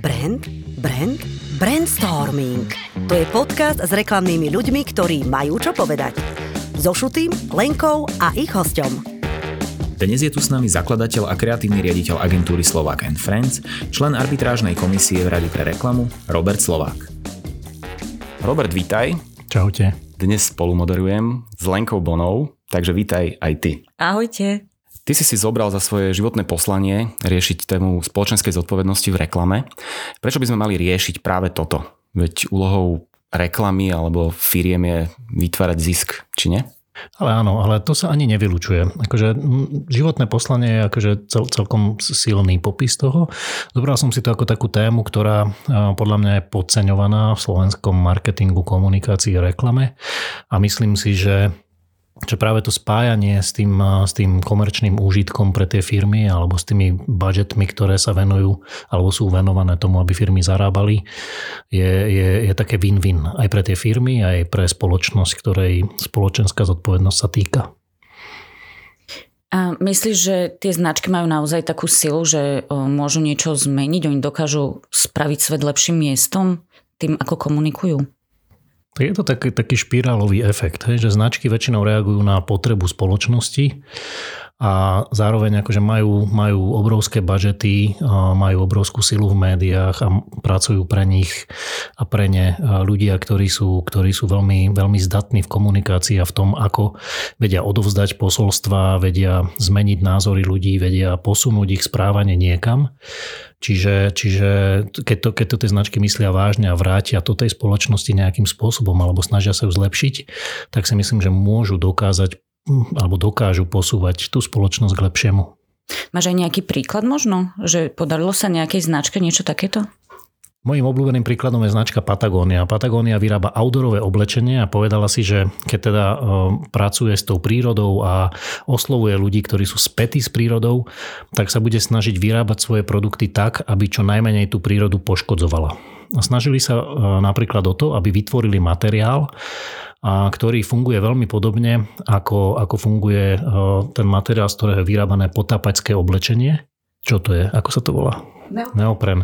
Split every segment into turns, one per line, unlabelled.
Brand, brand, brainstorming. To je podcast s reklamnými ľuďmi, ktorí majú čo povedať. So Šutým, Lenkou a ich hosťom.
Dnes je tu s nami zakladateľ a kreatívny riaditeľ agentúry Slovak and Friends, člen arbitrážnej komisie v Rade pre reklamu, Robert Slovák. Robert, vítaj.
Čaute.
Dnes spolu moderujem s Lenkou Bonou, takže vítaj aj ty.
Ahojte.
Ty si si zobral za svoje životné poslanie riešiť tému spoločenskej zodpovednosti v reklame. Prečo by sme mali riešiť práve toto? Veď úlohou reklamy alebo firiem je vytvárať zisk, či nie?
Ale áno, ale to sa ani nevylučuje. Akože životné poslanie je akože cel, celkom silný popis toho. Zobral som si to ako takú tému, ktorá podľa mňa je podceňovaná v slovenskom marketingu, komunikácii a reklame. A myslím si, že že práve to spájanie s tým, s tým komerčným úžitkom pre tie firmy alebo s tými budžetmi, ktoré sa venujú alebo sú venované tomu, aby firmy zarábali, je, je, je také win-win aj pre tie firmy, aj pre spoločnosť, ktorej spoločenská zodpovednosť sa týka.
A myslíš, že tie značky majú naozaj takú silu, že môžu niečo zmeniť? Oni dokážu spraviť svet lepším miestom tým, ako komunikujú?
Tak je to taký, taký špirálový efekt, hej, že značky väčšinou reagujú na potrebu spoločnosti a zároveň akože majú, majú obrovské budžety, majú obrovskú silu v médiách a pracujú pre nich a pre ne ľudia, ktorí sú, ktorí sú veľmi, veľmi zdatní v komunikácii a v tom, ako vedia odovzdať posolstva, vedia zmeniť názory ľudí, vedia posunúť ich správanie niekam. Čiže, čiže keď, to, keď to tie značky myslia vážne a vrátia to tej spoločnosti nejakým spôsobom alebo snažia sa ju zlepšiť, tak si myslím, že môžu dokázať alebo dokážu posúvať tú spoločnosť k lepšiemu.
Máš aj nejaký príklad možno, že podarilo sa nejakej značke niečo takéto?
Mojím obľúbeným príkladom je značka Patagónia. Patagónia vyrába outdoorové oblečenie a povedala si, že keď teda e, pracuje s tou prírodou a oslovuje ľudí, ktorí sú spätí s prírodou, tak sa bude snažiť vyrábať svoje produkty tak, aby čo najmenej tú prírodu poškodzovala. Snažili sa e, napríklad o to, aby vytvorili materiál, a ktorý funguje veľmi podobne, ako, ako funguje e, ten materiál, z ktorého je vyrábané potápačské oblečenie. Čo to je? Ako sa to volá?
Neopren.
neopren.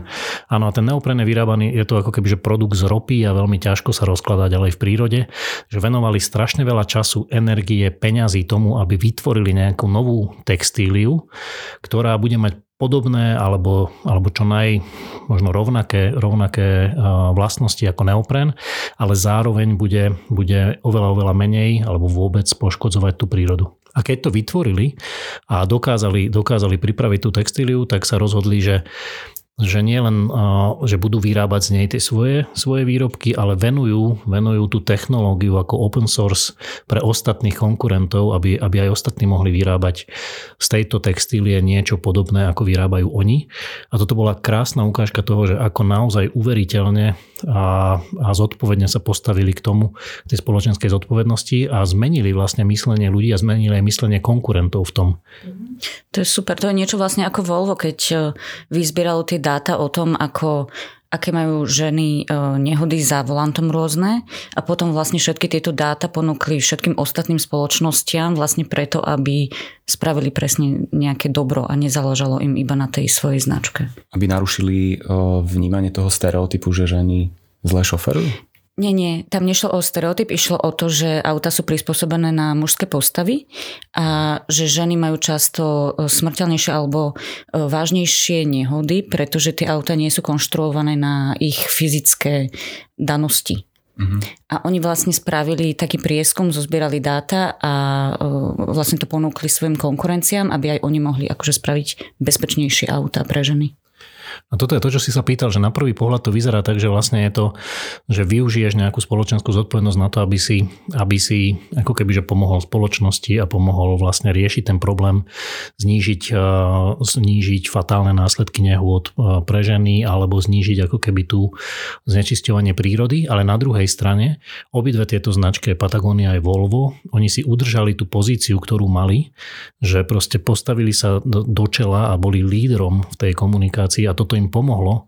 Áno, a ten neopren je vyrábaný, je to ako keby že produkt z ropy a veľmi ťažko sa rozkladá ďalej v prírode. Že venovali strašne veľa času, energie, peňazí tomu, aby vytvorili nejakú novú textíliu, ktorá bude mať podobné alebo, alebo čo naj možno rovnaké, rovnaké vlastnosti ako neopren, ale zároveň bude, bude oveľa, oveľa menej alebo vôbec poškodzovať tú prírodu. A keď to vytvorili a dokázali, dokázali pripraviť tú textíliu, tak sa rozhodli, že že nie len, že budú vyrábať z nej tie svoje, svoje výrobky, ale venujú, venujú tú technológiu ako open source pre ostatných konkurentov, aby, aby aj ostatní mohli vyrábať z tejto textílie niečo podobné, ako vyrábajú oni. A toto bola krásna ukážka toho, že ako naozaj uveriteľne a, a zodpovedne sa postavili k tomu, k tej spoločenskej zodpovednosti a zmenili vlastne myslenie ľudí a zmenili aj myslenie konkurentov v tom.
To je super, to je niečo vlastne ako Volvo, keď e, vyzbieralo tie dáta o tom, ako aké majú ženy e, nehody za volantom rôzne a potom vlastne všetky tieto dáta ponúkli všetkým ostatným spoločnostiam vlastne preto, aby spravili presne nejaké dobro a nezáležalo im iba na tej svojej značke.
Aby narušili e, vnímanie toho stereotypu, že ženy zle šoferujú?
Nie, nie, tam nešlo o stereotyp, išlo o to, že auta sú prispôsobené na mužské postavy a že ženy majú často e, smrteľnejšie alebo e, vážnejšie nehody, pretože tie auta nie sú konštruované na ich fyzické danosti. Uh-huh. A oni vlastne spravili taký prieskum, zozbierali dáta a e, vlastne to ponúkli svojim konkurenciám, aby aj oni mohli akože spraviť bezpečnejšie auta pre ženy.
A toto je to, čo si sa pýtal, že na prvý pohľad to vyzerá tak, že vlastne je to, že využiješ nejakú spoločenskú zodpovednosť na to, aby si, aby si ako keby že pomohol spoločnosti a pomohol vlastne riešiť ten problém, znížiť, znížiť fatálne následky nehôd pre ženy alebo znížiť ako keby tú znečisťovanie prírody, ale na druhej strane obidve tieto značky, Patagonia aj Volvo, oni si udržali tú pozíciu, ktorú mali, že proste postavili sa do, do čela a boli lídrom v tej komunikácii a toto im pomohlo.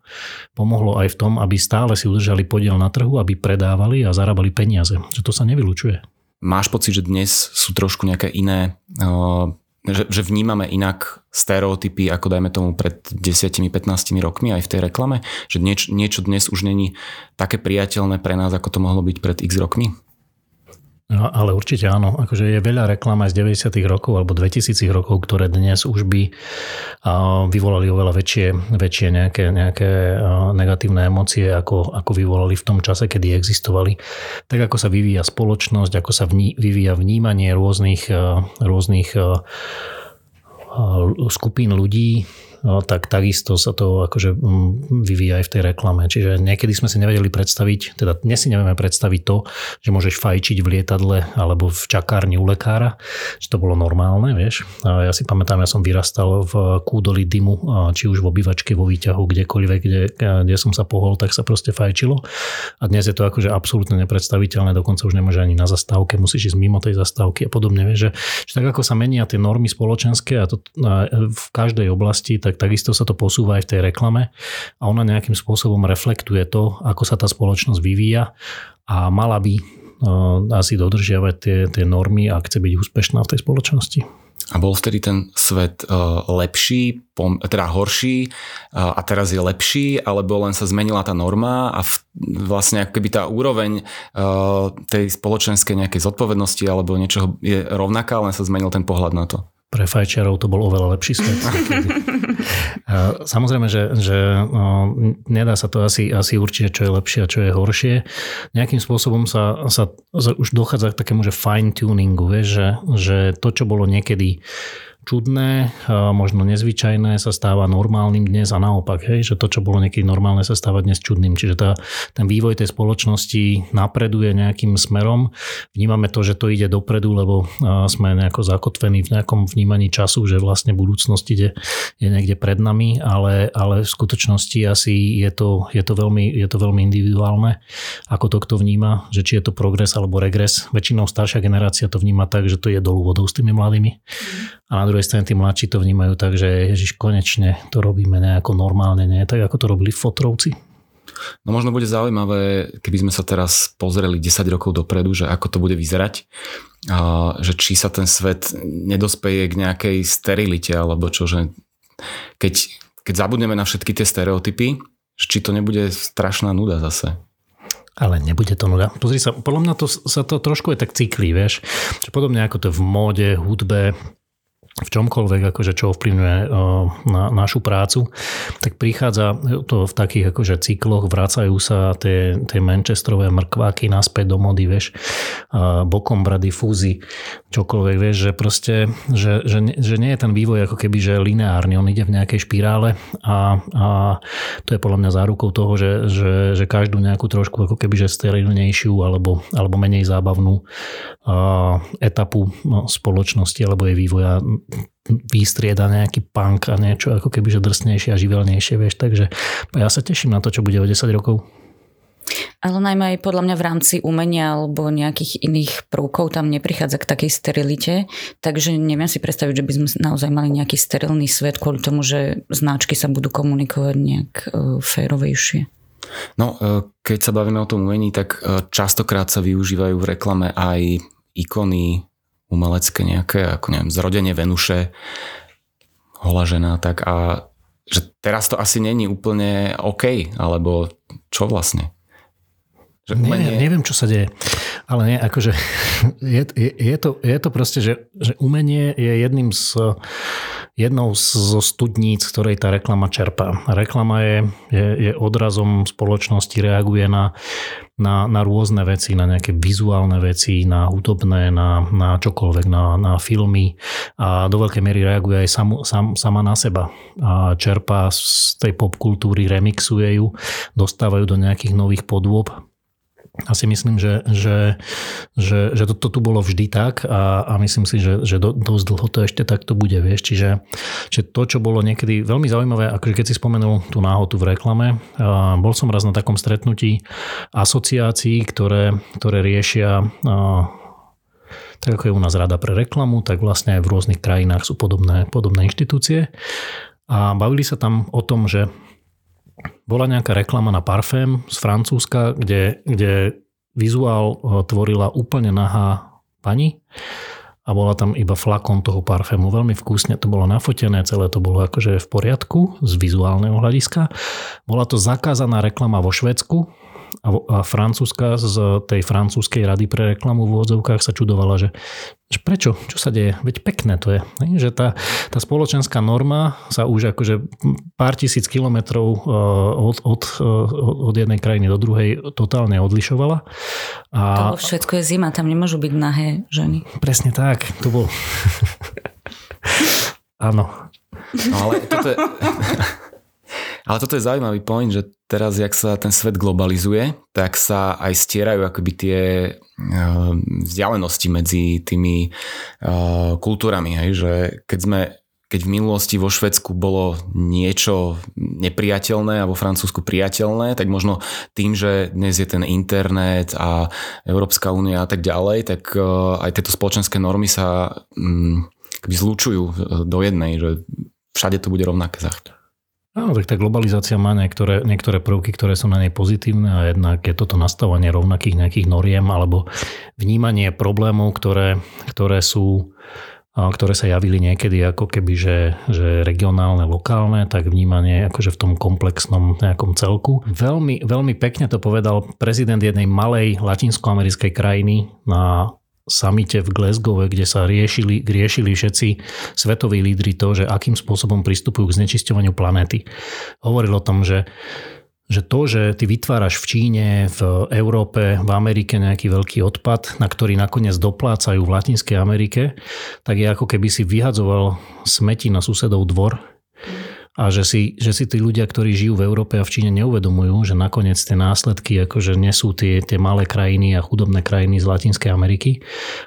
Pomohlo aj v tom, aby stále si udržali podiel na trhu, aby predávali a zarábali peniaze. Že to sa nevylučuje.
Máš pocit, že dnes sú trošku nejaké iné uh, že, že vnímame inak stereotypy, ako dajme tomu pred 10-15 rokmi aj v tej reklame? Že nieč, niečo dnes už není také priateľné pre nás, ako to mohlo byť pred x rokmi?
No, ale určite áno. Akože je veľa reklám aj z 90. rokov alebo 2000 rokov, ktoré dnes už by vyvolali oveľa väčšie, väčšie nejaké, nejaké negatívne emócie, ako, ako vyvolali v tom čase, kedy existovali. Tak ako sa vyvíja spoločnosť, ako sa vní, vyvíja vnímanie rôznych, rôznych skupín ľudí, tak takisto sa to akože mm, vyvíja aj v tej reklame. Čiže niekedy sme si nevedeli predstaviť, teda dnes si nevieme predstaviť to, že môžeš fajčiť v lietadle alebo v čakárni u lekára, že to bolo normálne, vieš. A ja si pamätám, ja som vyrastal v kúdoli dymu, či už v obývačke, vo výťahu, kdekoľvek, kde, kde som sa pohol, tak sa proste fajčilo. A dnes je to akože absolútne nepredstaviteľné, dokonca už nemôže ani na zastávke, musíš ísť mimo tej zastávky a podobne. Vieš, že, že tak ako sa menia tie normy spoločenské a to a v každej oblasti, tak takisto sa to posúva aj v tej reklame a ona nejakým spôsobom reflektuje to, ako sa tá spoločnosť vyvíja a mala by e, asi dodržiavať tie, tie normy, ak chce byť úspešná v tej spoločnosti.
A bol vtedy ten svet uh, lepší, teda horší uh, a teraz je lepší, alebo len sa zmenila tá norma a vlastne ako keby tá úroveň tej spoločenskej nejakej zodpovednosti alebo niečoho je rovnaká, len sa zmenil ten pohľad na to?
Pre fajčiarov to bol oveľa lepší svet. Samozrejme, že, že nedá sa to asi, asi určiť, čo je lepšie a čo je horšie. Nejakým spôsobom sa, sa, sa už dochádza k takému, že fine tuningu, vieš, že, že to, čo bolo niekedy čudné, možno nezvyčajné sa stáva normálnym dnes a naopak, hej, že to, čo bolo niekedy normálne, sa stáva dnes čudným. Čiže tá, ten vývoj tej spoločnosti napreduje nejakým smerom. Vnímame to, že to ide dopredu, lebo sme nejako zakotvení v nejakom vnímaní času, že vlastne budúcnosť ide, je niekde pred nami, ale, ale v skutočnosti asi je to, je, to veľmi, je to veľmi individuálne, ako to kto vníma, že či je to progres alebo regres. Väčšinou staršia generácia to vníma tak, že to je dolu vodou s tými mladými. A na druhej strane tí mladší to vnímajú tak, že ježiš, konečne to robíme nejako normálne, nie tak ako to robili fotrovci.
No možno bude zaujímavé, keby sme sa teraz pozreli 10 rokov dopredu, že ako to bude vyzerať, a že či sa ten svet nedospeje k nejakej sterilite, alebo čo, že keď, keď zabudneme na všetky tie stereotypy, či to nebude strašná nuda zase.
Ale nebude to nuda. Pozri sa, podľa mňa to, sa to trošku je tak cyklí, vieš. Čo podobne ako to je v móde, hudbe, v čomkoľvek, akože čo ovplyvňuje na našu prácu, tak prichádza to v takých akože cykloch, vracajú sa tie, tie Manchesterové mrkváky naspäť do mody, vieš, bokom brady, fúzy, čokoľvek, vieš, že proste, že, že, že nie je ten vývoj ako keby, že lineárny, on ide v nejakej špirále a, a to je podľa mňa zárukou toho, že, že, že každú nejakú trošku ako keby, že sterilnejšiu alebo, alebo menej zábavnú etapu no, spoločnosti alebo jej vývoja vystrieda nejaký punk a niečo ako keby že drsnejšie a živelnejšie, vieš, takže ja sa teším na to, čo bude o 10 rokov.
Ale najmä aj podľa mňa v rámci umenia alebo nejakých iných prvkov tam neprichádza k takej sterilite, takže neviem si predstaviť, že by sme naozaj mali nejaký sterilný svet kvôli tomu, že značky sa budú komunikovať nejak e, férovejšie.
No, e, keď sa bavíme o tom umení, tak e, častokrát sa využívajú v reklame aj ikony umelecké nejaké, ako neviem, zrodenie Venuše, holá žena, tak a že teraz to asi není úplne OK, alebo čo vlastne?
Že umenie... neviem, neviem, čo sa deje. Ale nie, akože je, je, je, to, je to proste, že, že umenie je jedným z, jednou zo studníc, ktorej tá reklama čerpá. Reklama je, je, je odrazom spoločnosti, reaguje na, na, na rôzne veci, na nejaké vizuálne veci, na hudobné, na, na čokoľvek, na, na filmy a do veľkej miery reaguje aj sam, sam, sama na seba. A čerpá z tej popkultúry, remixuje ju, dostávajú do nejakých nových podôb asi myslím, že, že, že, že to, to tu bolo vždy tak a, a myslím si, že, že do, dosť dlho to ešte takto bude, vieš. Čiže, čiže to, čo bolo niekedy veľmi zaujímavé, akože keď si spomenul tú náhodu v reklame, a bol som raz na takom stretnutí asociácií, ktoré, ktoré riešia tak ako je u nás rada pre reklamu, tak vlastne aj v rôznych krajinách sú podobné, podobné inštitúcie. A bavili sa tam o tom, že bola nejaká reklama na parfém z Francúzska, kde, kde vizuál eh, tvorila úplne nahá pani a bola tam iba flakon toho parfému. Veľmi vkusne to bolo nafotené, celé to bolo akože v poriadku z vizuálneho hľadiska. Bola to zakázaná reklama vo Švedsku, a, a francúzska z tej francúzskej rady pre reklamu v úvodzovkách sa čudovala, že, že prečo, čo sa deje, veď pekné to je, ne? že tá, tá spoločenská norma sa už akože pár tisíc kilometrov e, od, od, e, od jednej krajiny do druhej totálne odlišovala.
A... To Švedsku je zima, tam nemôžu byť nahé ženy.
Presne tak, to bol... Áno.
No ale toto je... Ale toto je zaujímavý point, že teraz, jak sa ten svet globalizuje, tak sa aj stierajú akoby tie eh, vzdialenosti medzi tými eh, kultúrami. Hej? Že keď sme keď v minulosti vo Švedsku bolo niečo nepriateľné a vo Francúzsku priateľné, tak možno tým, že dnes je ten internet a Európska únia a tak ďalej, tak eh, aj tieto spoločenské normy sa mm, zlučujú do jednej, že všade to bude rovnaké za
Áno, tak tá globalizácia má niektoré, niektoré prvky, ktoré sú na nej pozitívne a jednak je toto nastavenie rovnakých nejakých noriem alebo vnímanie problémov, ktoré, ktoré sú ktoré sa javili niekedy ako keby, že, že regionálne, lokálne, tak vnímanie akože v tom komplexnom nejakom celku. Veľmi, veľmi pekne to povedal prezident jednej malej latinskoamerickej krajiny na samite v Glasgow, kde sa riešili, riešili všetci svetoví lídry to, že akým spôsobom pristupujú k znečisťovaniu planéty. Hovoril o tom, že že to, že ty vytváraš v Číne, v Európe, v Amerike nejaký veľký odpad, na ktorý nakoniec doplácajú v Latinskej Amerike, tak je ako keby si vyhadzoval smeti na susedov dvor a že si, že si tí ľudia, ktorí žijú v Európe a v Číne neuvedomujú, že nakoniec tie následky akože nesú tie, tie malé krajiny a chudobné krajiny z Latinskej Ameriky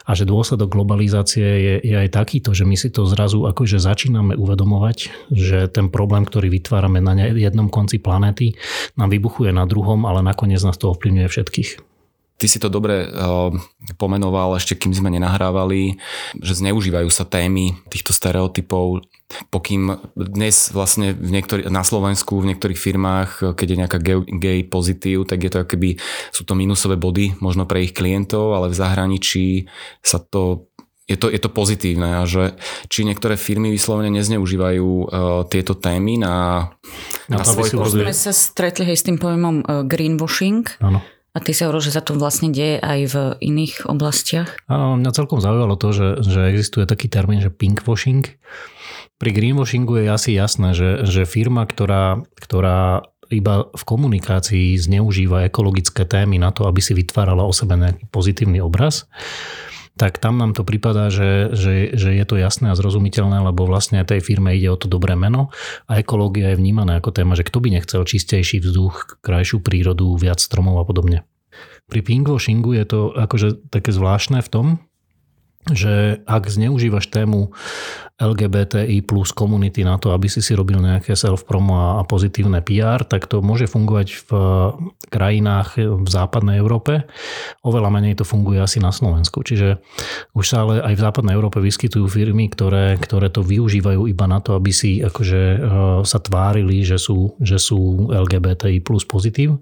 a že dôsledok globalizácie je, je aj takýto, že my si to zrazu akože začíname uvedomovať, že ten problém, ktorý vytvárame na jednom konci planéty, nám vybuchuje na druhom, ale nakoniec nás to ovplyvňuje všetkých.
Ty si to dobre uh, pomenoval ešte, kým sme nenahrávali, že zneužívajú sa témy týchto stereotypov, pokým dnes vlastne v niektorý, na Slovensku v niektorých firmách, keď je nejaká gay, gay pozitív, tak je to akoby, sú to minusové body možno pre ich klientov, ale v zahraničí sa to je to, je to pozitívne a že či niektoré firmy vyslovene nezneužívajú uh, tieto témy na,
na, na svoj... My sme sa stretli aj s tým pojmom uh, greenwashing. Áno a ty sa hovoril, že sa to vlastne deje aj v iných oblastiach?
Áno, mňa celkom zaujalo to, že, že existuje taký termín, že pinkwashing. Pri greenwashingu je asi jasné, že, že firma, ktorá, ktorá iba v komunikácii zneužíva ekologické témy na to, aby si vytvárala o sebe nejaký pozitívny obraz, tak tam nám to pripadá, že, že, že je to jasné a zrozumiteľné, lebo vlastne tej firme ide o to dobré meno a ekológia je vnímaná ako téma, že kto by nechcel čistejší vzduch, krajšiu prírodu, viac stromov a podobne. Pri pinkwashingu je to akože také zvláštne v tom, že ak zneužívaš tému LGBTI plus komunity na to, aby si si robil nejaké self-promo a pozitívne PR, tak to môže fungovať v krajinách v západnej Európe. Oveľa menej to funguje asi na Slovensku. Čiže už sa ale aj v západnej Európe vyskytujú firmy, ktoré, ktoré to využívajú iba na to, aby si akože e, sa tvárili, že sú, že sú LGBTI plus pozitív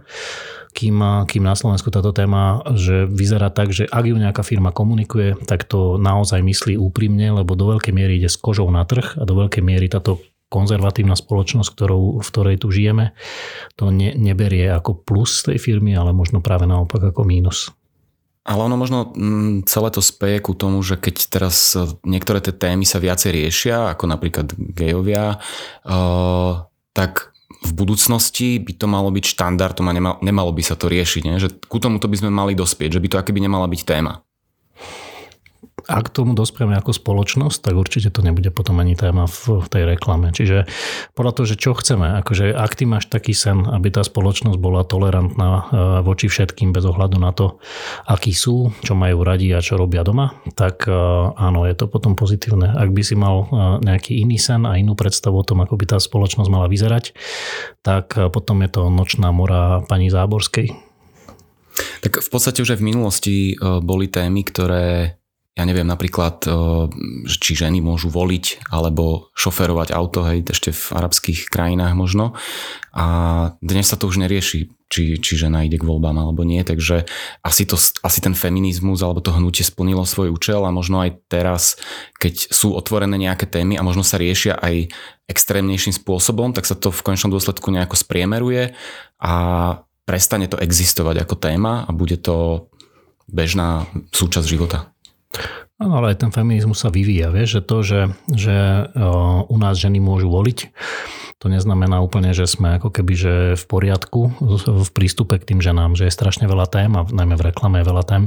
kým, kým na Slovensku táto téma, že vyzerá tak, že ak ju nejaká firma komunikuje, tak to naozaj myslí úprimne, lebo do veľkej miery ide s kožou na trh a do veľkej miery táto konzervatívna spoločnosť, ktorou, v ktorej tu žijeme, to ne, neberie ako plus tej firmy, ale možno práve naopak ako mínus.
Ale ono možno mm, celé to speje ku tomu, že keď teraz niektoré tie témy sa viacej riešia, ako napríklad gejovia, uh, tak v budúcnosti by to malo byť štandardom a nemalo, by sa to riešiť. Ne? Že ku tomuto by sme mali dospieť, že by to akoby nemala byť téma
ak tomu dospieme ako spoločnosť, tak určite to nebude potom ani téma v, tej reklame. Čiže podľa toho, že čo chceme, akože ak ty máš taký sen, aby tá spoločnosť bola tolerantná e, voči všetkým bez ohľadu na to, akí sú, čo majú radi a čo robia doma, tak e, áno, je to potom pozitívne. Ak by si mal e, nejaký iný sen a inú predstavu o tom, ako by tá spoločnosť mala vyzerať, tak potom je to nočná mora pani Záborskej.
Tak v podstate už aj v minulosti boli témy, ktoré ja neviem, napríklad, či ženy môžu voliť alebo šoferovať auto, hej, ešte v arabských krajinách možno. A dnes sa to už nerieši či, či žena ide k voľbám alebo nie, takže asi, to, asi ten feminizmus alebo to hnutie splnilo svoj účel a možno aj teraz, keď sú otvorené nejaké témy a možno sa riešia aj extrémnejším spôsobom, tak sa to v konečnom dôsledku nejako spriemeruje a prestane to existovať ako téma a bude to bežná súčasť života.
Áno, ale aj ten feminizmus sa vyvíja, vieš, že to, že, že u nás ženy môžu voliť, to neznamená úplne, že sme ako keby že v poriadku v prístupe k tým ženám, že je strašne veľa tém a najmä v reklame je veľa tém,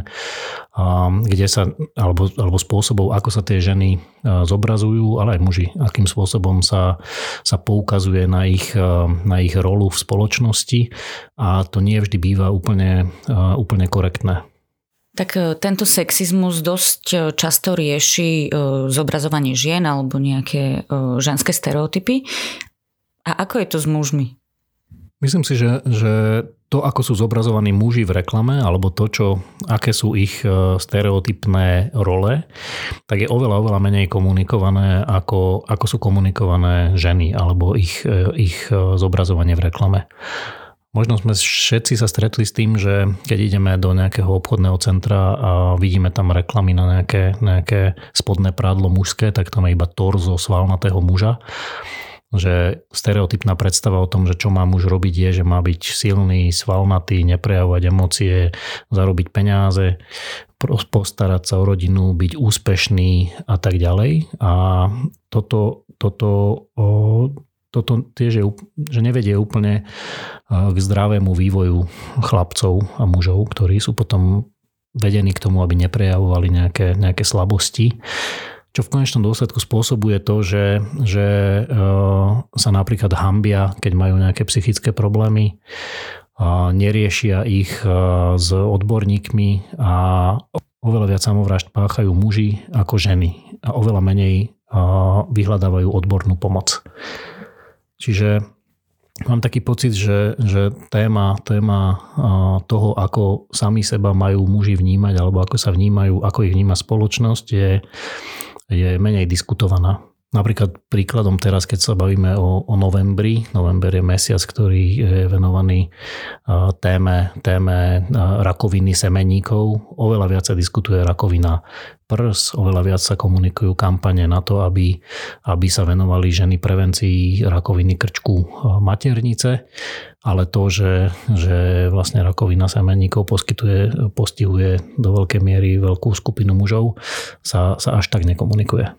kde sa, alebo, alebo spôsobov, ako sa tie ženy zobrazujú, ale aj muži, akým spôsobom sa, sa poukazuje na ich, na ich rolu v spoločnosti a to nie vždy býva úplne, úplne korektné.
Tak e, tento sexizmus dosť e, často rieši e, zobrazovanie žien alebo nejaké ženské stereotypy. A ako je to s mužmi?
Myslím si, že, že to, ako sú zobrazovaní muži v reklame, alebo to, čo, aké sú ich stereotypné role, tak je oveľa, oveľa menej komunikované, ako, ako sú komunikované ženy, alebo ich, ich zobrazovanie v reklame. Možno sme všetci sa stretli s tým, že keď ideme do nejakého obchodného centra a vidíme tam reklamy na nejaké, nejaké spodné prádlo mužské, tak tam je iba torzo svalnatého muža že stereotypná predstava o tom, že čo má muž robiť je, že má byť silný, svalnatý, neprejavovať emócie, zarobiť peniaze, postarať sa o rodinu, byť úspešný a tak ďalej. A toto, toto toto tiež je, že nevedie úplne k zdravému vývoju chlapcov a mužov, ktorí sú potom vedení k tomu, aby neprejavovali nejaké, nejaké slabosti. Čo v konečnom dôsledku spôsobuje to, že, že sa napríklad hambia, keď majú nejaké psychické problémy, neriešia ich s odborníkmi a oveľa viac samovražd páchajú muži ako ženy a oveľa menej vyhľadávajú odbornú pomoc. Čiže mám taký pocit, že, že téma, téma toho, ako sami seba majú muži vnímať alebo ako sa vnímajú, ako ich vníma spoločnosť je, je menej diskutovaná. Napríklad príkladom teraz, keď sa bavíme o, o novembri, november je mesiac, ktorý je venovaný téme, téme rakoviny semeníkov. Oveľa viac sa diskutuje rakovina prs, oveľa viac sa komunikujú kampane na to, aby, aby sa venovali ženy prevencii rakoviny krčku maternice, ale to, že, že vlastne rakovina semeníkov poskytuje, postihuje do veľkej miery veľkú skupinu mužov, sa, sa až tak nekomunikuje.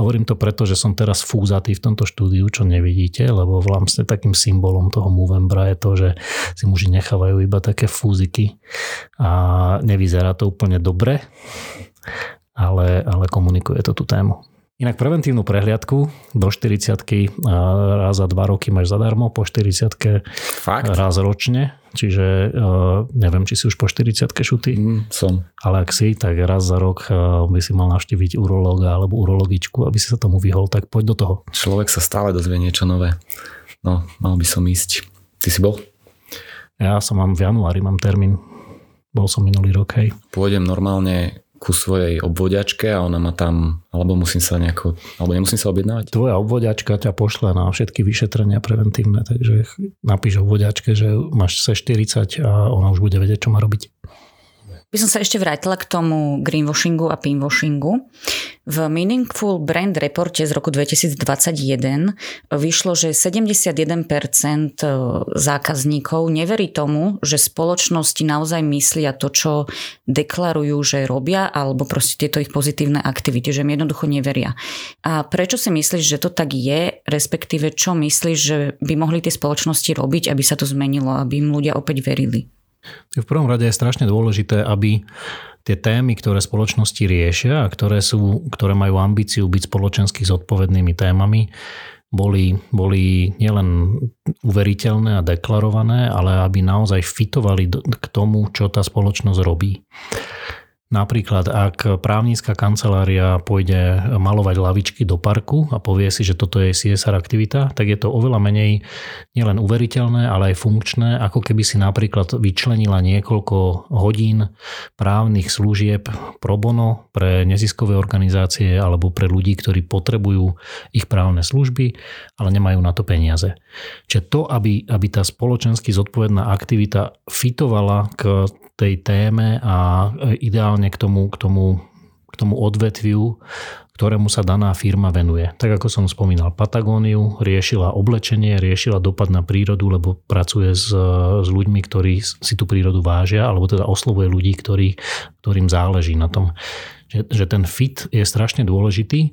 Hovorím to preto, že som teraz fúzatý v tomto štúdiu, čo nevidíte, lebo vlastne takým symbolom toho Movembra je to, že si muži nechávajú iba také fúziky a nevyzerá to úplne dobre, komunikuje to tú tému. Inak preventívnu prehliadku do 40 raz za 2 roky máš zadarmo, po 40
Fakt?
raz ročne. Čiže neviem, či si už po 40 šuty.
Mm, som.
Ale ak si, tak raz za rok by si mal navštíviť urológa alebo urologičku, aby si sa tomu vyhol, tak poď do toho.
Človek sa stále dozvie niečo nové. No, mal by som ísť. Ty si bol?
Ja som mám v januári, mám termín. Bol som minulý rok, hej.
Pôjdem normálne ku svojej obvodiačke a ona ma tam, alebo musím sa nejako, alebo nemusím sa objednávať?
Tvoja obvodiačka ťa pošle na všetky vyšetrenia preventívne, takže napíš obvodiačke, že máš C40 a ona už bude vedieť, čo má robiť
by som sa ešte vrátila k tomu greenwashingu a pinwashingu. V Meaningful Brand reporte z roku 2021 vyšlo, že 71% zákazníkov neverí tomu, že spoločnosti naozaj myslia to, čo deklarujú, že robia, alebo proste tieto ich pozitívne aktivity, že im jednoducho neveria. A prečo si myslíš, že to tak je, respektíve čo myslíš, že by mohli tie spoločnosti robiť, aby sa to zmenilo, aby im ľudia opäť verili?
V prvom rade je strašne dôležité, aby tie témy, ktoré spoločnosti riešia a ktoré, sú, ktoré majú ambíciu byť spoločensky zodpovednými témami, boli, boli nielen uveriteľné a deklarované, ale aby naozaj fitovali k tomu, čo tá spoločnosť robí. Napríklad, ak právnická kancelária pôjde malovať lavičky do parku a povie si, že toto je CSR aktivita, tak je to oveľa menej nielen uveriteľné, ale aj funkčné, ako keby si napríklad vyčlenila niekoľko hodín právnych služieb pro bono pre neziskové organizácie alebo pre ľudí, ktorí potrebujú ich právne služby, ale nemajú na to peniaze. Čiže to, aby, aby tá spoločensky zodpovedná aktivita fitovala k tej téme a ideálne k tomu, k tomu, k tomu odvetviu, ktorému sa daná firma venuje. Tak ako som spomínal, Patagóniu riešila oblečenie, riešila dopad na prírodu, lebo pracuje s, s ľuďmi, ktorí si tú prírodu vážia, alebo teda oslovuje ľudí, ktorí, ktorým záleží na tom. Že, že ten fit je strašne dôležitý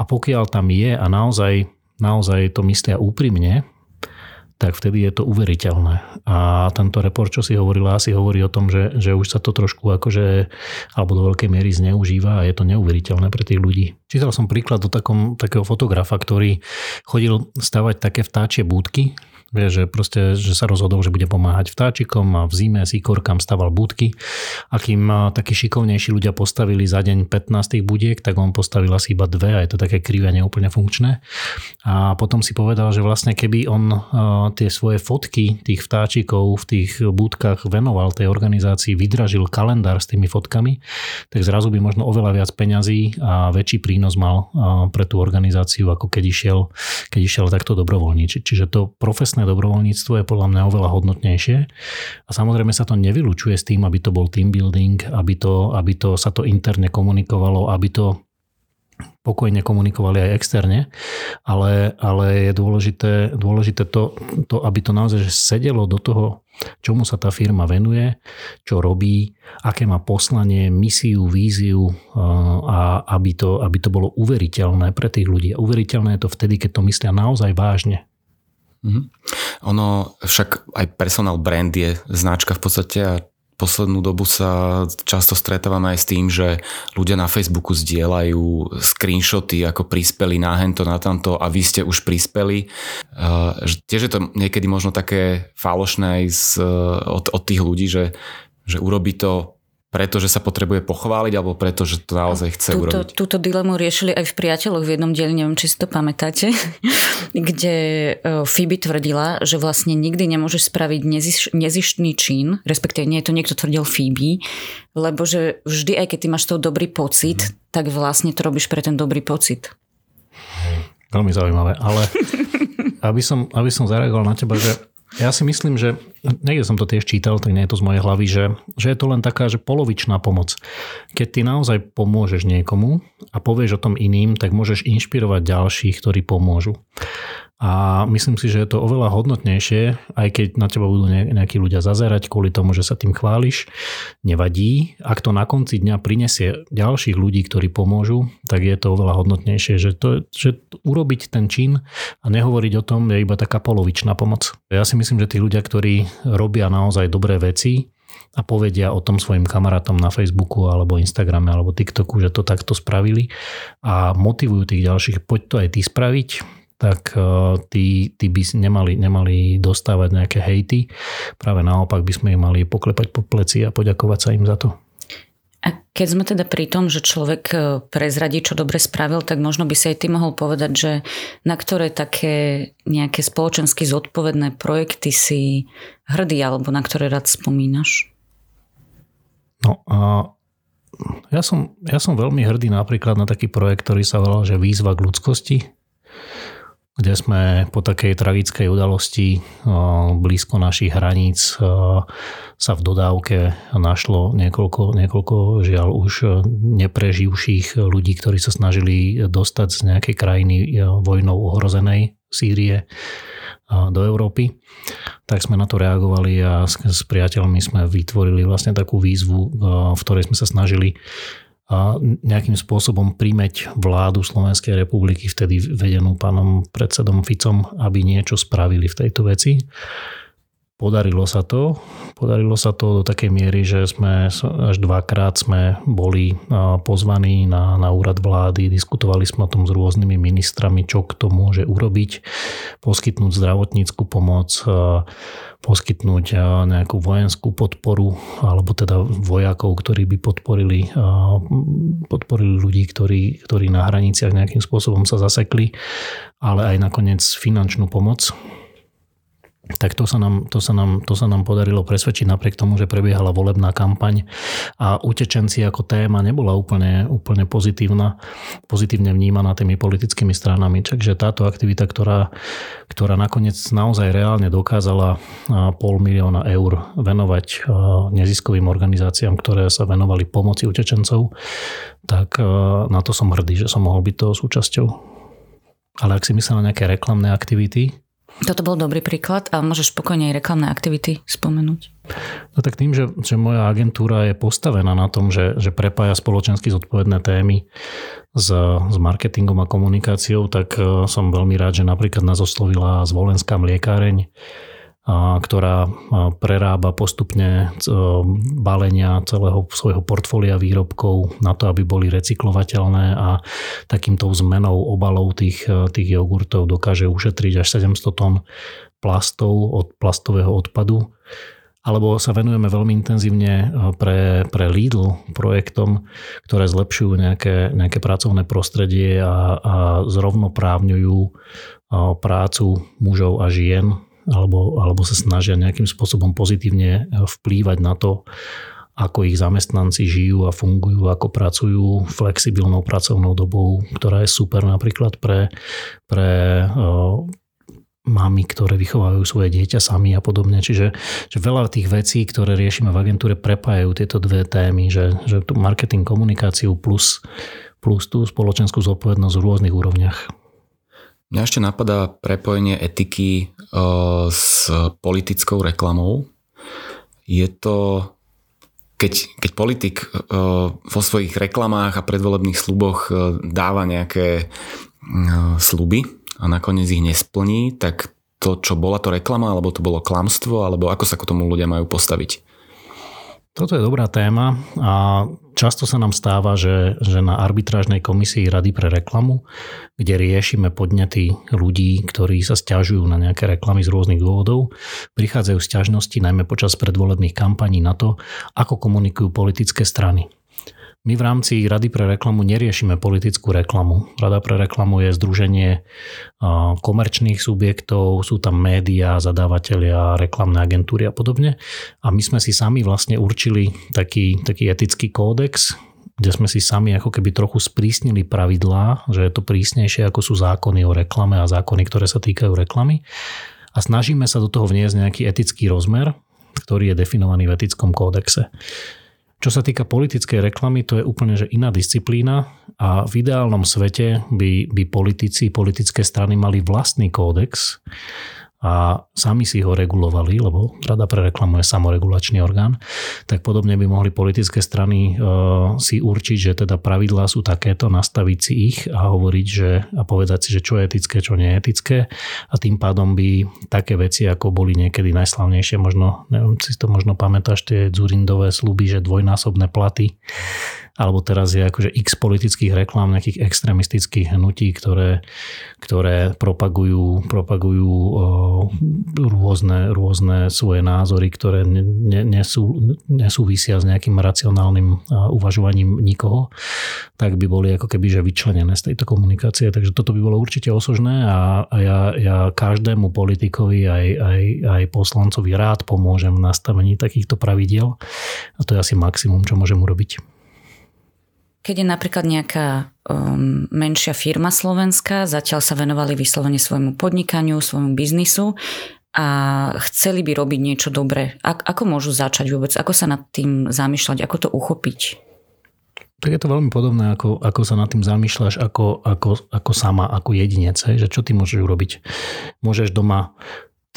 a pokiaľ tam je a naozaj, naozaj to myslia úprimne, tak vtedy je to uveriteľné. A tento report, čo si hovorila, asi hovorí o tom, že, že už sa to trošku akože, alebo do veľkej miery zneužíva a je to neuveriteľné pre tých ľudí. Čítal som príklad do takom, takého fotografa, ktorý chodil stavať také vtáčie búdky, Vie, že proste, že sa rozhodol, že bude pomáhať vtáčikom a v zime s ikorkám staval budky. A kým takí šikovnejší ľudia postavili za deň 15 budiek, tak on postavil asi iba dve a je to také krivé, neúplne funkčné. A potom si povedal, že vlastne keby on tie svoje fotky tých vtáčikov v tých budkách venoval tej organizácii, vydražil kalendár s tými fotkami, tak zrazu by možno oveľa viac peňazí a väčší prínos mal pre tú organizáciu, ako keď išiel, keď išiel takto dobrovoľniť. Čiže to profesné miestne dobrovoľníctvo je podľa mňa oveľa hodnotnejšie. A samozrejme sa to nevylučuje s tým, aby to bol team building, aby, to, aby to, sa to interne komunikovalo, aby to pokojne komunikovali aj externe, ale, ale je dôležité, dôležité to, to, aby to naozaj sedelo do toho, čomu sa tá firma venuje, čo robí, aké má poslanie, misiu, víziu a aby to, aby to bolo uveriteľné pre tých ľudí. Uveriteľné je to vtedy, keď to myslia naozaj vážne.
Mm-hmm. Ono však aj personal brand je značka v podstate a poslednú dobu sa často stretávame aj s tým, že ľudia na Facebooku zdieľajú screenshoty, ako prispeli na hento, na tamto a vy ste už prispeli. Uh, tiež je to niekedy možno také falošné aj z, od, od tých ľudí, že, že urobí to preto, že sa potrebuje pochváliť, alebo preto, že to naozaj chce túto, urobiť?
Túto dilemu riešili aj v priateľoch v jednom dieli, neviem, či si to pamätáte, kde e, Phoebe tvrdila, že vlastne nikdy nemôžeš spraviť neziš, nezištný čin, respektíve nie je to niekto tvrdil Phoebe, lebo že vždy, aj keď ty máš to dobrý pocit, mm. tak vlastne to robíš pre ten dobrý pocit.
Veľmi zaujímavé, ale aby som, aby som zareagoval na teba, že ja si myslím, že niekde som to tiež čítal, tak nie je to z mojej hlavy, že, že je to len taká, že polovičná pomoc. Keď ty naozaj pomôžeš niekomu a povieš o tom iným, tak môžeš inšpirovať ďalších, ktorí pomôžu. A myslím si, že je to oveľa hodnotnejšie, aj keď na teba budú nejakí ľudia zazerať kvôli tomu, že sa tým chváliš. Nevadí. Ak to na konci dňa prinesie ďalších ľudí, ktorí pomôžu, tak je to oveľa hodnotnejšie, že, to, že urobiť ten čin a nehovoriť o tom je iba taká polovičná pomoc. Ja si myslím, že tí ľudia, ktorí robia naozaj dobré veci, a povedia o tom svojim kamarátom na Facebooku alebo Instagrame alebo TikToku, že to takto spravili a motivujú tých ďalších, poď to aj ty spraviť, tak e, tí, tí by nemali, nemali dostávať nejaké hejty. Práve naopak by sme im mali poklepať po pleci a poďakovať sa im za to.
A keď sme teda pri tom, že človek e, prezradí, čo dobre spravil, tak možno by si aj ty mohol povedať, že na ktoré také nejaké spoločensky zodpovedné projekty si hrdý, alebo na ktoré rád spomínaš?
No a ja som, ja som veľmi hrdý napríklad na taký projekt, ktorý sa volal, že Výzva k ľudskosti kde sme po takej tragickej udalosti blízko našich hraníc sa v dodávke našlo niekoľko, niekoľko žiaľ už nepreživších ľudí, ktorí sa snažili dostať z nejakej krajiny vojnou ohrozenej Sýrie do Európy. Tak sme na to reagovali a s, priateľmi sme vytvorili vlastne takú výzvu, v ktorej sme sa snažili a nejakým spôsobom príjmeť vládu Slovenskej republiky, vtedy vedenú pánom predsedom Ficom, aby niečo spravili v tejto veci. Podarilo sa to. Podarilo sa to do takej miery, že sme až dvakrát sme boli pozvaní na, na úrad vlády, diskutovali sme o tom s rôznymi ministrami, čo kto môže urobiť, poskytnúť zdravotníckú pomoc, poskytnúť nejakú vojenskú podporu, alebo teda vojakov, ktorí by podporili, podporili ľudí, ktorí, ktorí na hraniciach nejakým spôsobom sa zasekli, ale aj nakoniec finančnú pomoc tak to sa, nám, to, sa nám, to sa nám podarilo presvedčiť napriek tomu, že prebiehala volebná kampaň a utečenci ako téma nebola úplne, úplne pozitívna, pozitívne vnímaná tými politickými stranami. Takže táto aktivita, ktorá, ktorá nakoniec naozaj reálne dokázala pol milióna eur venovať neziskovým organizáciám, ktoré sa venovali pomoci utečencov, tak na to som hrdý, že som mohol byť toho súčasťou. Ale ak si myslel na nejaké reklamné aktivity,
toto bol dobrý príklad a môžeš spokojne aj reklamné aktivity spomenúť.
No tak tým, že, že moja agentúra je postavená na tom, že, že prepája spoločensky zodpovedné témy s, s marketingom a komunikáciou, tak e, som veľmi rád, že napríklad nás oslovila Zvolenská mliekáreň, ktorá prerába postupne e, balenia celého svojho portfólia výrobkov na to, aby boli recyklovateľné a takýmto zmenou obalov tých, e, tých jogurtov dokáže ušetriť až 700 tón plastov od plastového odpadu. Alebo sa venujeme veľmi intenzívne e, pre, pre Lidl projektom, ktoré zlepšujú nejaké, nejaké pracovné prostredie a, a zrovnoprávňujú prácu mužov a žien alebo, alebo sa snažia nejakým spôsobom pozitívne eh, vplývať na to, ako ich zamestnanci žijú a fungujú, ako pracujú flexibilnou pracovnou dobou, ktorá je super napríklad pre, pre uh, mami, ktoré vychovajú svoje dieťa sami a podobne. Čiže že veľa tých vecí, ktoré riešime v agentúre, prepájajú tieto dve témy, že, že tu marketing, komunikáciu plus, plus tú spoločenskú zodpovednosť v rôznych úrovniach.
Mňa ešte napadá prepojenie etiky uh, s politickou reklamou. Je to, keď, keď politik uh, vo svojich reklamách a predvolebných sluboch uh, dáva nejaké sluby a nakoniec ich nesplní, tak to, čo bola to reklama, alebo to bolo klamstvo, alebo ako sa k tomu ľudia majú postaviť?
Toto je dobrá téma a často sa nám stáva, že, že na arbitrážnej komisii Rady pre reklamu, kde riešime podnety ľudí, ktorí sa stiažujú na nejaké reklamy z rôznych dôvodov, prichádzajú stiažnosti najmä počas predvolebných kampaní na to, ako komunikujú politické strany. My v rámci Rady pre reklamu neriešime politickú reklamu. Rada pre reklamu je združenie komerčných subjektov, sú tam médiá, zadávateľia, reklamné agentúry a podobne. A my sme si sami vlastne určili taký, taký etický kódex, kde sme si sami ako keby trochu sprísnili pravidlá, že je to prísnejšie ako sú zákony o reklame a zákony, ktoré sa týkajú reklamy. A snažíme sa do toho vniesť nejaký etický rozmer, ktorý je definovaný v etickom kódexe. Čo sa týka politickej reklamy, to je úplne že iná disciplína a v ideálnom svete by, by politici, politické strany mali vlastný kódex, a sami si ho regulovali, lebo Rada pre reklamu je samoregulačný orgán, tak podobne by mohli politické strany e, si určiť, že teda pravidlá sú takéto, nastaviť si ich a hovoriť, že, a povedať si, že čo je etické, čo nie je etické. A tým pádom by také veci, ako boli niekedy najslavnejšie, možno, neviem, si to možno pamätáš, tie Zurindové sluby, že dvojnásobné platy, alebo teraz je akože x politických reklám, nejakých extremistických hnutí, ktoré, ktoré propagujú, propagujú rôzne, rôzne svoje názory, ktoré ne, nesú, nesúvisia s nejakým racionálnym uvažovaním nikoho, tak by boli ako keby že vyčlenené z tejto komunikácie. Takže toto by bolo určite osožné a, a ja, ja každému politikovi aj, aj, aj poslancovi rád pomôžem v nastavení takýchto pravidiel a to je asi maximum, čo môžem urobiť.
Keď je napríklad nejaká um, menšia firma slovenská, zatiaľ sa venovali vyslovene svojmu podnikaniu, svojmu biznisu a chceli by robiť niečo dobré. ako môžu začať vôbec? Ako sa nad tým zamýšľať? Ako to uchopiť?
Tak je to veľmi podobné, ako, ako sa nad tým zamýšľaš ako, ako, ako sama, ako jedinec. Že čo ty môžeš urobiť? Môžeš doma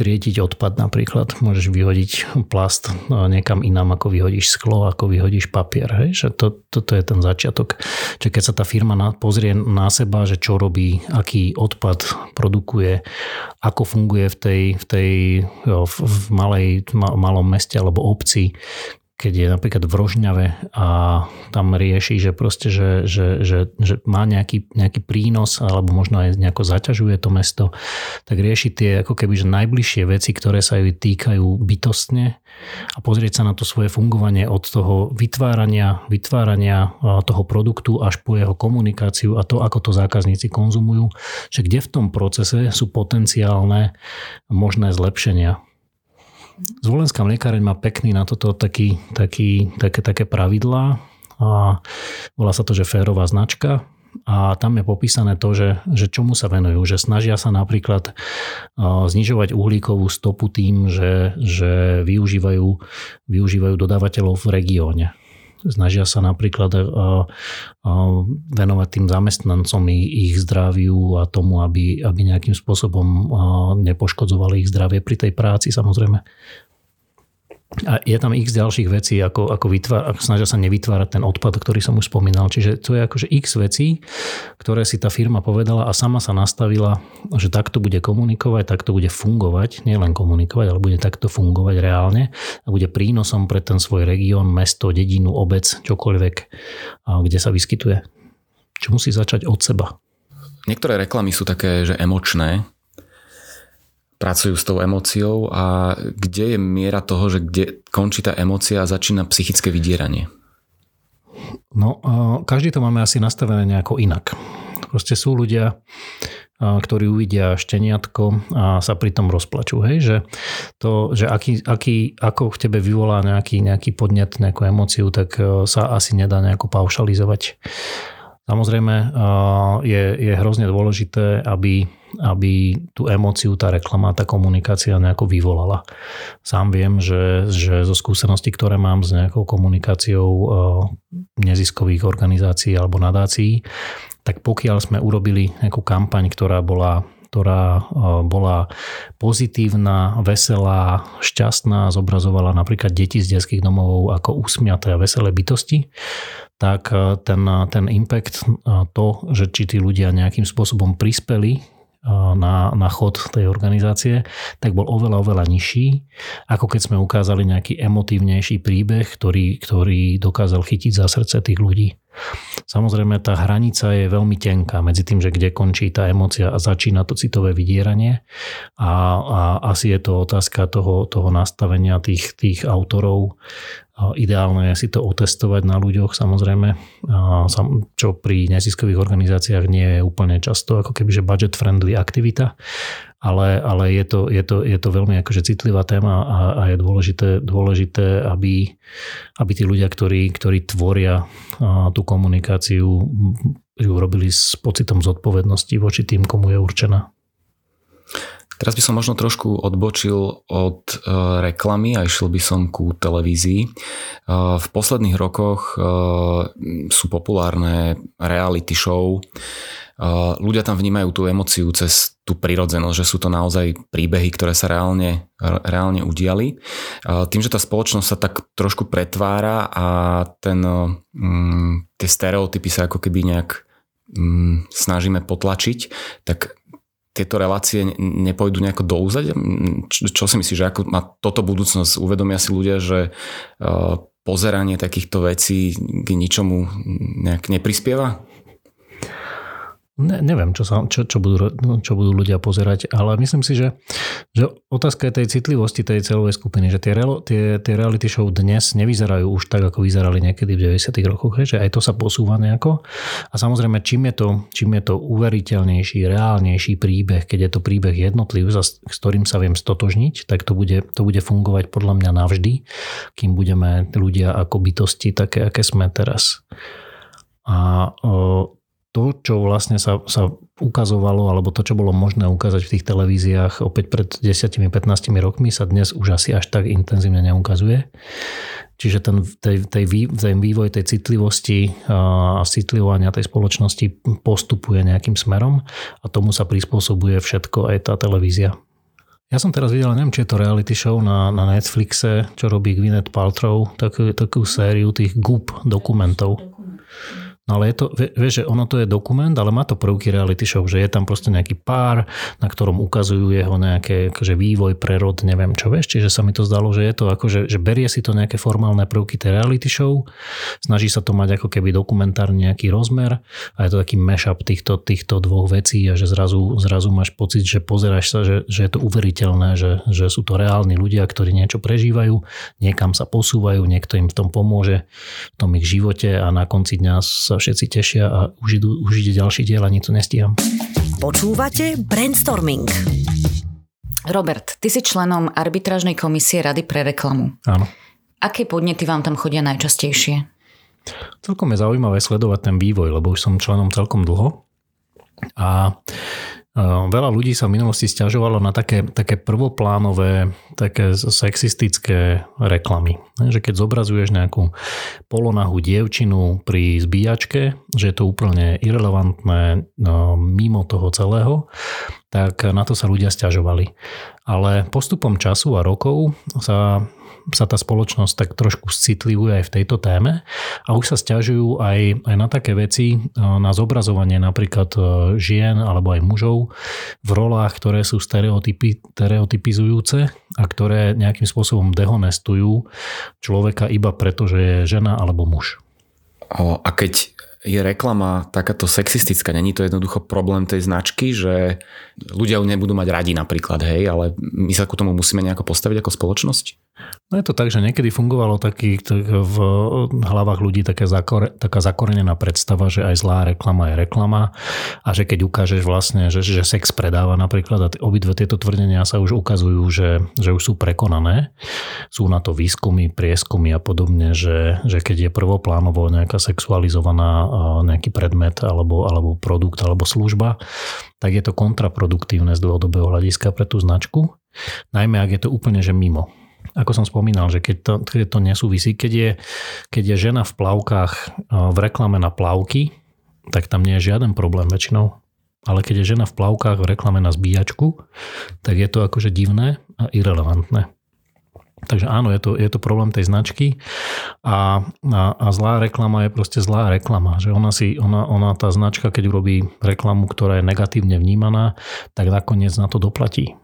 triediť odpad napríklad. Môžeš vyhodiť plast no, niekam inám, ako vyhodíš sklo, ako vyhodíš papier. Hej? Že to, toto je ten začiatok. Čiže keď sa tá firma pozrie na seba, že čo robí, aký odpad produkuje, ako funguje v tej, v tej jo, v malej, malom meste alebo obci, keď je napríklad v Rožňave a tam rieši, že proste, že, že, že, že má nejaký, nejaký prínos alebo možno aj nejako zaťažuje to mesto, tak rieši tie ako keby že najbližšie veci, ktoré sa ju týkajú bytostne a pozrieť sa na to svoje fungovanie od toho vytvárania, vytvárania toho produktu až po jeho komunikáciu a to, ako to zákazníci konzumujú, že kde v tom procese sú potenciálne možné zlepšenia. Zvolenská mliekáreň má pekný na toto taký, taký, také, také pravidlá a volá sa to, že férová značka a tam je popísané to, že, že čomu sa venujú, že snažia sa napríklad znižovať uhlíkovú stopu tým, že, že využívajú, využívajú dodávateľov v regióne. Snažia sa napríklad venovať tým zamestnancom ich zdraviu a tomu, aby, aby nejakým spôsobom nepoškodzovali ich zdravie pri tej práci samozrejme. A je tam x ďalších vecí, ako, ako, vytvár, ako snažia sa nevytvárať ten odpad, ktorý som už spomínal. Čiže to je akože x vecí, ktoré si tá firma povedala a sama sa nastavila, že takto bude komunikovať, takto bude fungovať, nielen komunikovať, ale bude takto fungovať reálne a bude prínosom pre ten svoj región, mesto, dedinu, obec, čokoľvek, kde sa vyskytuje. Čo musí začať od seba.
Niektoré reklamy sú také, že emočné, pracujú s tou emóciou a kde je miera toho, že kde končí tá emócia a začína psychické vydieranie?
No, každý to máme asi nastavené nejako inak. Proste sú ľudia, ktorí uvidia šteniatko a sa pritom rozplačú. Hej? Že, to, že aký, aký, ako v tebe vyvolá nejaký, nejaký podnet, nejakú emóciu, tak e, sa asi nedá nejako paušalizovať. Samozrejme je, je hrozne dôležité, aby, aby tú emóciu tá reklama, tá komunikácia nejako vyvolala. Sám viem, že, že zo skúseností, ktoré mám s nejakou komunikáciou neziskových organizácií alebo nadácií, tak pokiaľ sme urobili nejakú kampaň, ktorá bola ktorá bola pozitívna, veselá, šťastná, zobrazovala napríklad deti z detských domov ako usmiaté a veselé bytosti, tak e, ten, ten impact, e, to, že či tí ľudia nejakým spôsobom prispeli e, na, na chod tej organizácie, tak bol oveľa, oveľa nižší, ako keď sme ukázali nejaký emotívnejší príbeh, ktorý, ktorý dokázal chytiť za srdce tých ľudí. Samozrejme, tá hranica je veľmi tenká medzi tým, že kde končí tá emocia a začína to citové vydieranie. A, a asi je to otázka toho, toho nastavenia tých, tých autorov. Ideálne je si to otestovať na ľuďoch, samozrejme, čo pri neziskových organizáciách nie je úplne často ako keby že budget-friendly aktivita ale, ale je, to, je, to, je to veľmi akože citlivá téma a, a je dôležité, dôležité aby, aby tí ľudia, ktorí, ktorí tvoria tú komunikáciu, ju robili s pocitom zodpovednosti voči tým, komu je určená.
Teraz by som možno trošku odbočil od e, reklamy a išiel by som ku televízii. E, v posledných rokoch e, sú populárne reality show, ľudia tam vnímajú tú emociu cez tú prirodzenosť, že sú to naozaj príbehy, ktoré sa reálne, reálne udiali. Tým, že tá spoločnosť sa tak trošku pretvára a ten, mm, tie stereotypy sa ako keby nejak mm, snažíme potlačiť, tak tieto relácie nepôjdu nejako do úzadia? Čo, si myslíš, že ako má toto budúcnosť? Uvedomia si ľudia, že pozeranie takýchto vecí k ničomu nejak neprispieva?
Ne, neviem, čo, sa, čo, čo, budú, čo budú ľudia pozerať, ale myslím si, že, že otázka je tej citlivosti tej celovej skupiny, že tie, tie, tie reality show dnes nevyzerajú už tak, ako vyzerali niekedy v 90. rokoch, že aj to sa posúva nejako. A samozrejme, čím je to, čím je to uveriteľnejší, reálnejší príbeh, keď je to príbeh jednotlivý, s ktorým sa viem stotožniť, tak to bude, to bude fungovať podľa mňa navždy, kým budeme ľudia ako bytosti také, aké sme teraz. A to, čo vlastne sa, sa ukazovalo, alebo to, čo bolo možné ukázať v tých televíziách opäť pred 10-15 rokmi, sa dnes už asi až tak intenzívne neukazuje. Čiže ten, tej, tej, ten vývoj tej citlivosti a citlivovania tej spoločnosti postupuje nejakým smerom a tomu sa prispôsobuje všetko aj tá televízia. Ja som teraz videl, neviem, či je to reality show na, na Netflixe, čo robí Gwyneth Paltrow, takú, takú sériu tých GUP dokumentov. No ale je to, vieš, že ono to je dokument, ale má to prvky reality show, že je tam proste nejaký pár, na ktorom ukazujú jeho nejaké akože vývoj, prerod, neviem čo, vieš, čiže sa mi to zdalo, že je to ako, že, berie si to nejaké formálne prvky tej reality show, snaží sa to mať ako keby dokumentárny nejaký rozmer a je to taký mashup týchto, týchto dvoch vecí a že zrazu, zrazu máš pocit, že pozeráš sa, že, že je to uveriteľné, že, že sú to reálni ľudia, ktorí niečo prežívajú, niekam sa posúvajú, niekto im v tom pomôže, v tom ich živote a na konci dňa sa všetci tešia a už, idú, už ide ďalší diel a nič to nestíham.
Počúvate Brainstorming.
Robert, ty si členom arbitrážnej komisie Rady pre reklamu.
Áno.
Aké podnety vám tam chodia najčastejšie?
Celkom je zaujímavé sledovať ten vývoj, lebo už som členom celkom dlho. A Veľa ľudí sa v minulosti stiažovalo na také, také prvoplánové, také sexistické reklamy. Že keď zobrazuješ nejakú polonahú dievčinu pri zbíjačke, že je to úplne irrelevantné no, mimo toho celého, tak na to sa ľudia stiažovali. Ale postupom času a rokov sa sa tá spoločnosť tak trošku citlivuje aj v tejto téme a už sa stiažujú aj, aj na také veci, e, na zobrazovanie napríklad e, žien alebo aj mužov v rolách, ktoré sú stereotypy, stereotypizujúce a ktoré nejakým spôsobom dehonestujú človeka iba preto, že je žena alebo muž.
A keď je reklama takáto sexistická, není to jednoducho problém tej značky, že ľudia ju nebudú mať radi napríklad, hej, ale my sa ku tomu musíme nejako postaviť ako spoločnosť?
No je to tak, že niekedy fungovalo taký, tak v hlavách ľudí také zakore, taká zakorenená predstava, že aj zlá reklama je reklama a že keď ukážeš vlastne, že, že sex predáva napríklad a obidve tieto tvrdenia sa už ukazujú, že, že už sú prekonané. Sú na to výskumy, prieskumy a podobne, že, že keď je prvoplánovo nejaká sexualizovaná nejaký predmet alebo, alebo produkt alebo služba, tak je to kontraproduktívne z dlhodobého hľadiska pre tú značku. Najmä ak je to úplne že mimo ako som spomínal, že keď to, keď to nesúvisí, keď je, keď je žena v plavkách v reklame na plavky, tak tam nie je žiaden problém väčšinou. Ale keď je žena v plavkách v reklame na zbíjačku, tak je to akože divné a irrelevantné. Takže áno, je to, je to problém tej značky a, a, a zlá reklama je proste zlá reklama. Že ona, si, ona, ona, tá značka, keď urobí reklamu, ktorá je negatívne vnímaná, tak nakoniec na to doplatí.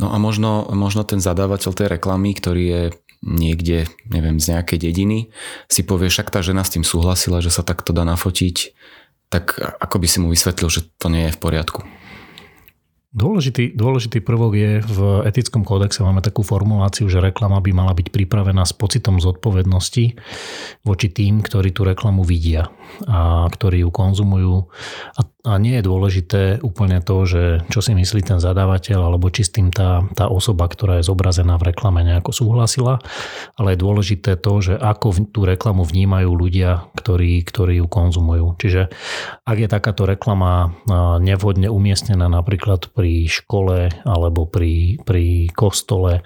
No a možno, možno ten zadávateľ tej reklamy, ktorý je niekde, neviem, z nejakej dediny, si povie, však tá žena s tým súhlasila, že sa takto dá nafotiť, tak ako by si mu vysvetlil, že to nie je v poriadku?
Dôležitý, dôležitý prvok je v etickom kódexe, máme takú formuláciu, že reklama by mala byť pripravená s pocitom zodpovednosti voči tým, ktorí tú reklamu vidia a ktorí ju konzumujú. A a nie je dôležité úplne to, že čo si myslí ten zadávateľ, alebo či s tým tá, tá osoba, ktorá je zobrazená v reklame nejako súhlasila, ale je dôležité to, že ako tú reklamu vnímajú ľudia, ktorí, ktorí ju konzumujú. Čiže ak je takáto reklama nevhodne umiestnená napríklad pri škole, alebo pri, pri kostole,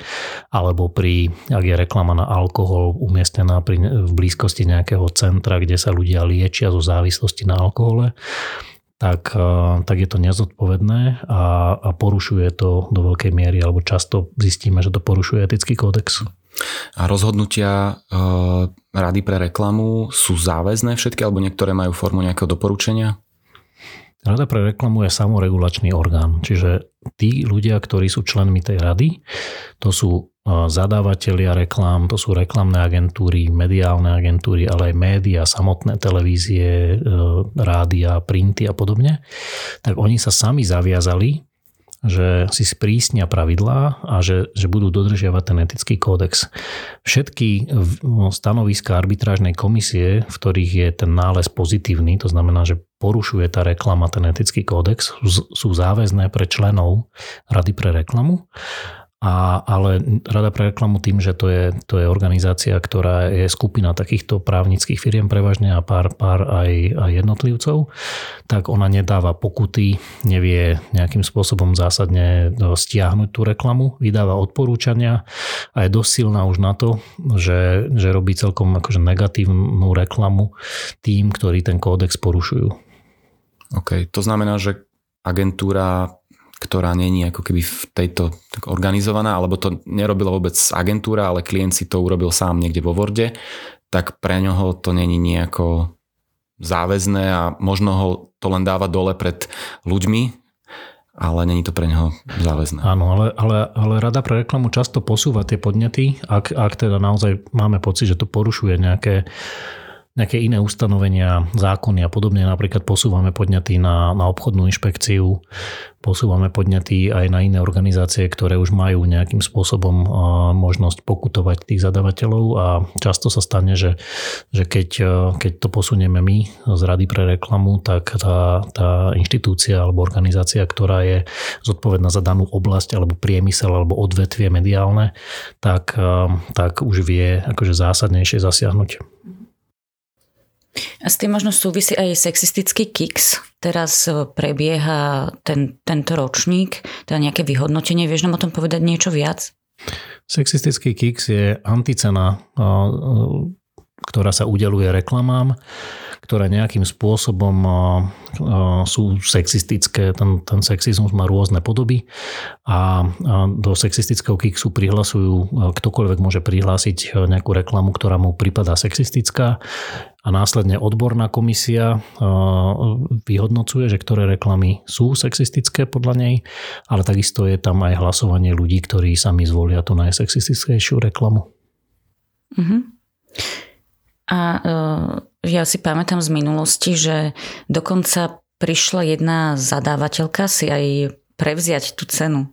alebo pri, ak je reklama na alkohol umiestnená pri, v blízkosti nejakého centra, kde sa ľudia liečia zo závislosti na alkohole, tak, eh, tak je to nezodpovedné a, a porušuje to do veľkej miery, alebo často zistíme, že to porušuje etický kódex.
A rozhodnutia e, Rady pre reklamu sú záväzné všetky, alebo niektoré majú formu nejakého doporučenia?
Rada pre reklamu je samoregulačný orgán, čiže tí ľudia, ktorí sú členmi tej rady, to sú zadávateľia reklám, to sú reklamné agentúry, mediálne agentúry, ale aj médiá, samotné televízie, e, rádia, printy a podobne, tak oni sa sami zaviazali, že si sprísnia pravidlá a že, že budú dodržiavať ten etický kódex. Všetky stanoviska arbitrážnej komisie, v ktorých je ten nález pozitívny, to znamená, že porušuje tá reklama ten etický kódex, sú záväzné pre členov Rady pre reklamu a, ale Rada pre reklamu tým, že to je, to je organizácia, ktorá je skupina takýchto právnických firiem prevažne a pár, pár aj, aj jednotlivcov, tak ona nedáva pokuty, nevie nejakým spôsobom zásadne stiahnuť tú reklamu, vydáva odporúčania a je dosť silná už na to, že, že robí celkom akože negatívnu reklamu tým, ktorí ten kódex porušujú.
OK, to znamená, že agentúra ktorá není ako keby v tejto tak organizovaná, alebo to nerobila vôbec agentúra, ale klient si to urobil sám niekde vo Worde, tak pre ňoho to není nejako záväzné a možno ho to len dáva dole pred ľuďmi, ale není to pre neho záväzné.
Áno, ale, ale, ale rada pre reklamu často posúva tie podnety, ak, ak teda naozaj máme pocit, že to porušuje nejaké nejaké iné ustanovenia, zákony a podobne. Napríklad posúvame podňatý na, na obchodnú inšpekciu, posúvame podňatý aj na iné organizácie, ktoré už majú nejakým spôsobom možnosť pokutovať tých zadavateľov a často sa stane, že, že keď, keď to posunieme my z Rady pre reklamu, tak tá, tá inštitúcia alebo organizácia, ktorá je zodpovedná za danú oblasť alebo priemysel alebo odvetvie mediálne, tak, tak už vie akože zásadnejšie zasiahnuť.
A s tým možno súvisí aj sexistický kiks. Teraz e, prebieha ten, tento ročník, teda nejaké vyhodnotenie. Vieš nám o tom povedať niečo viac?
Sexistický kiks je anticena, ktorá sa udeluje reklamám ktoré nejakým spôsobom sú sexistické. Ten, ten sexizmus má rôzne podoby a do sexistického kiksu prihlasujú, ktokoľvek môže prihlásiť nejakú reklamu, ktorá mu prípada sexistická a následne odborná komisia vyhodnocuje, že ktoré reklamy sú sexistické podľa nej, ale takisto je tam aj hlasovanie ľudí, ktorí sami zvolia tú najsexistickejšiu reklamu. Uh-huh.
A ja si pamätám z minulosti, že dokonca prišla jedna zadávateľka si aj prevziať tú cenu.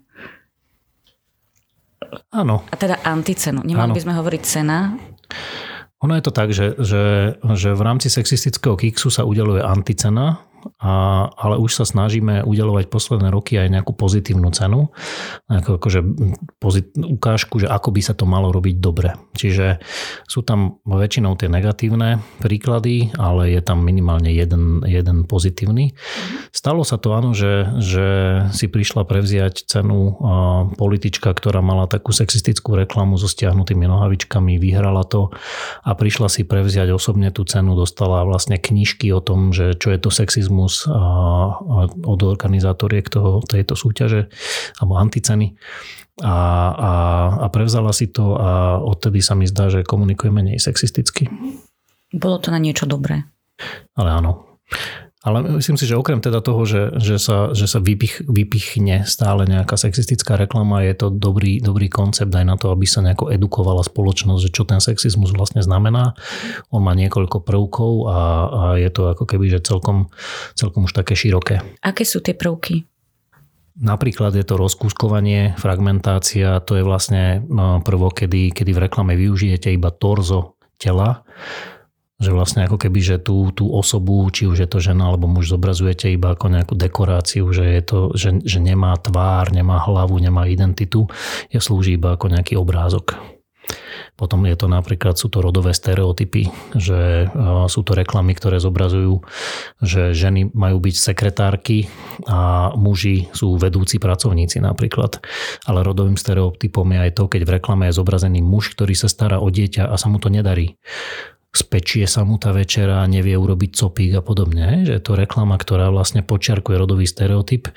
Áno.
A teda anticenu. Nemali by sme hovoriť cena?
Ono je to tak, že, že, že v rámci sexistického kiksu sa udeluje anticena, a, ale už sa snažíme udelovať posledné roky aj nejakú pozitívnu cenu, nejakú akože pozit, ukážku, že ako by sa to malo robiť dobre. Čiže sú tam väčšinou tie negatívne príklady, ale je tam minimálne jeden, jeden pozitívny. Stalo sa to áno, že, že si prišla prevziať cenu politička, ktorá mala takú sexistickú reklamu so stiahnutými nohavičkami, vyhrala to a prišla si prevziať osobne tú cenu, dostala vlastne knižky o tom, že čo je to sexizmus a, a od organizátoriek toho, tejto súťaže alebo anticeny a, a, a prevzala si to a odtedy sa mi zdá, že komunikuje menej sexisticky.
Bolo to na niečo dobré.
Ale áno. Ale myslím si, že okrem teda toho, že, že sa, že sa vypich, vypichne stále nejaká sexistická reklama, je to dobrý, dobrý koncept aj na to, aby sa nejako edukovala spoločnosť, že čo ten sexizmus vlastne znamená. On má niekoľko prvkov a, a je to ako keby, že celkom, celkom už také široké.
Aké sú tie prvky?
Napríklad je to rozkúskovanie, fragmentácia, to je vlastne no, prvo, kedy, kedy v reklame využijete iba torzo tela, že vlastne ako keby, že tú, tú osobu, či už je to žena alebo muž, zobrazujete iba ako nejakú dekoráciu, že, je to, že, že nemá tvár, nemá hlavu, nemá identitu, je slúži iba ako nejaký obrázok. Potom je to napríklad, sú to rodové stereotypy, že sú to reklamy, ktoré zobrazujú, že ženy majú byť sekretárky a muži sú vedúci pracovníci napríklad. Ale rodovým stereotypom je aj to, keď v reklame je zobrazený muž, ktorý sa stará o dieťa a sa mu to nedarí spečie sa mu tá večera, nevie urobiť copík a podobne. Že je to reklama, ktorá vlastne počiarkuje rodový stereotyp,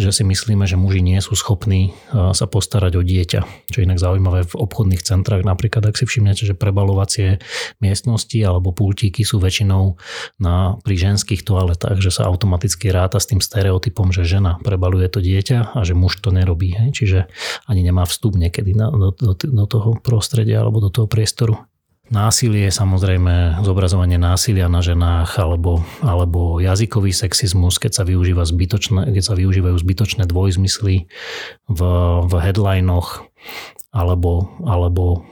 že si myslíme, že muži nie sú schopní sa postarať o dieťa. Čo je inak zaujímavé v obchodných centrách, napríklad ak si všimnete, že prebalovacie miestnosti alebo pultíky sú väčšinou na, pri ženských toaletách, že sa automaticky ráta s tým stereotypom, že žena prebaluje to dieťa a že muž to nerobí. Čiže ani nemá vstup niekedy na, do, do, do toho prostredia alebo do toho priestoru. Násilie, samozrejme zobrazovanie násilia na ženách alebo, alebo jazykový sexizmus, keď sa, využíva zbytočné, keď sa využívajú zbytočné dvojzmysly v, v headlinoch alebo, alebo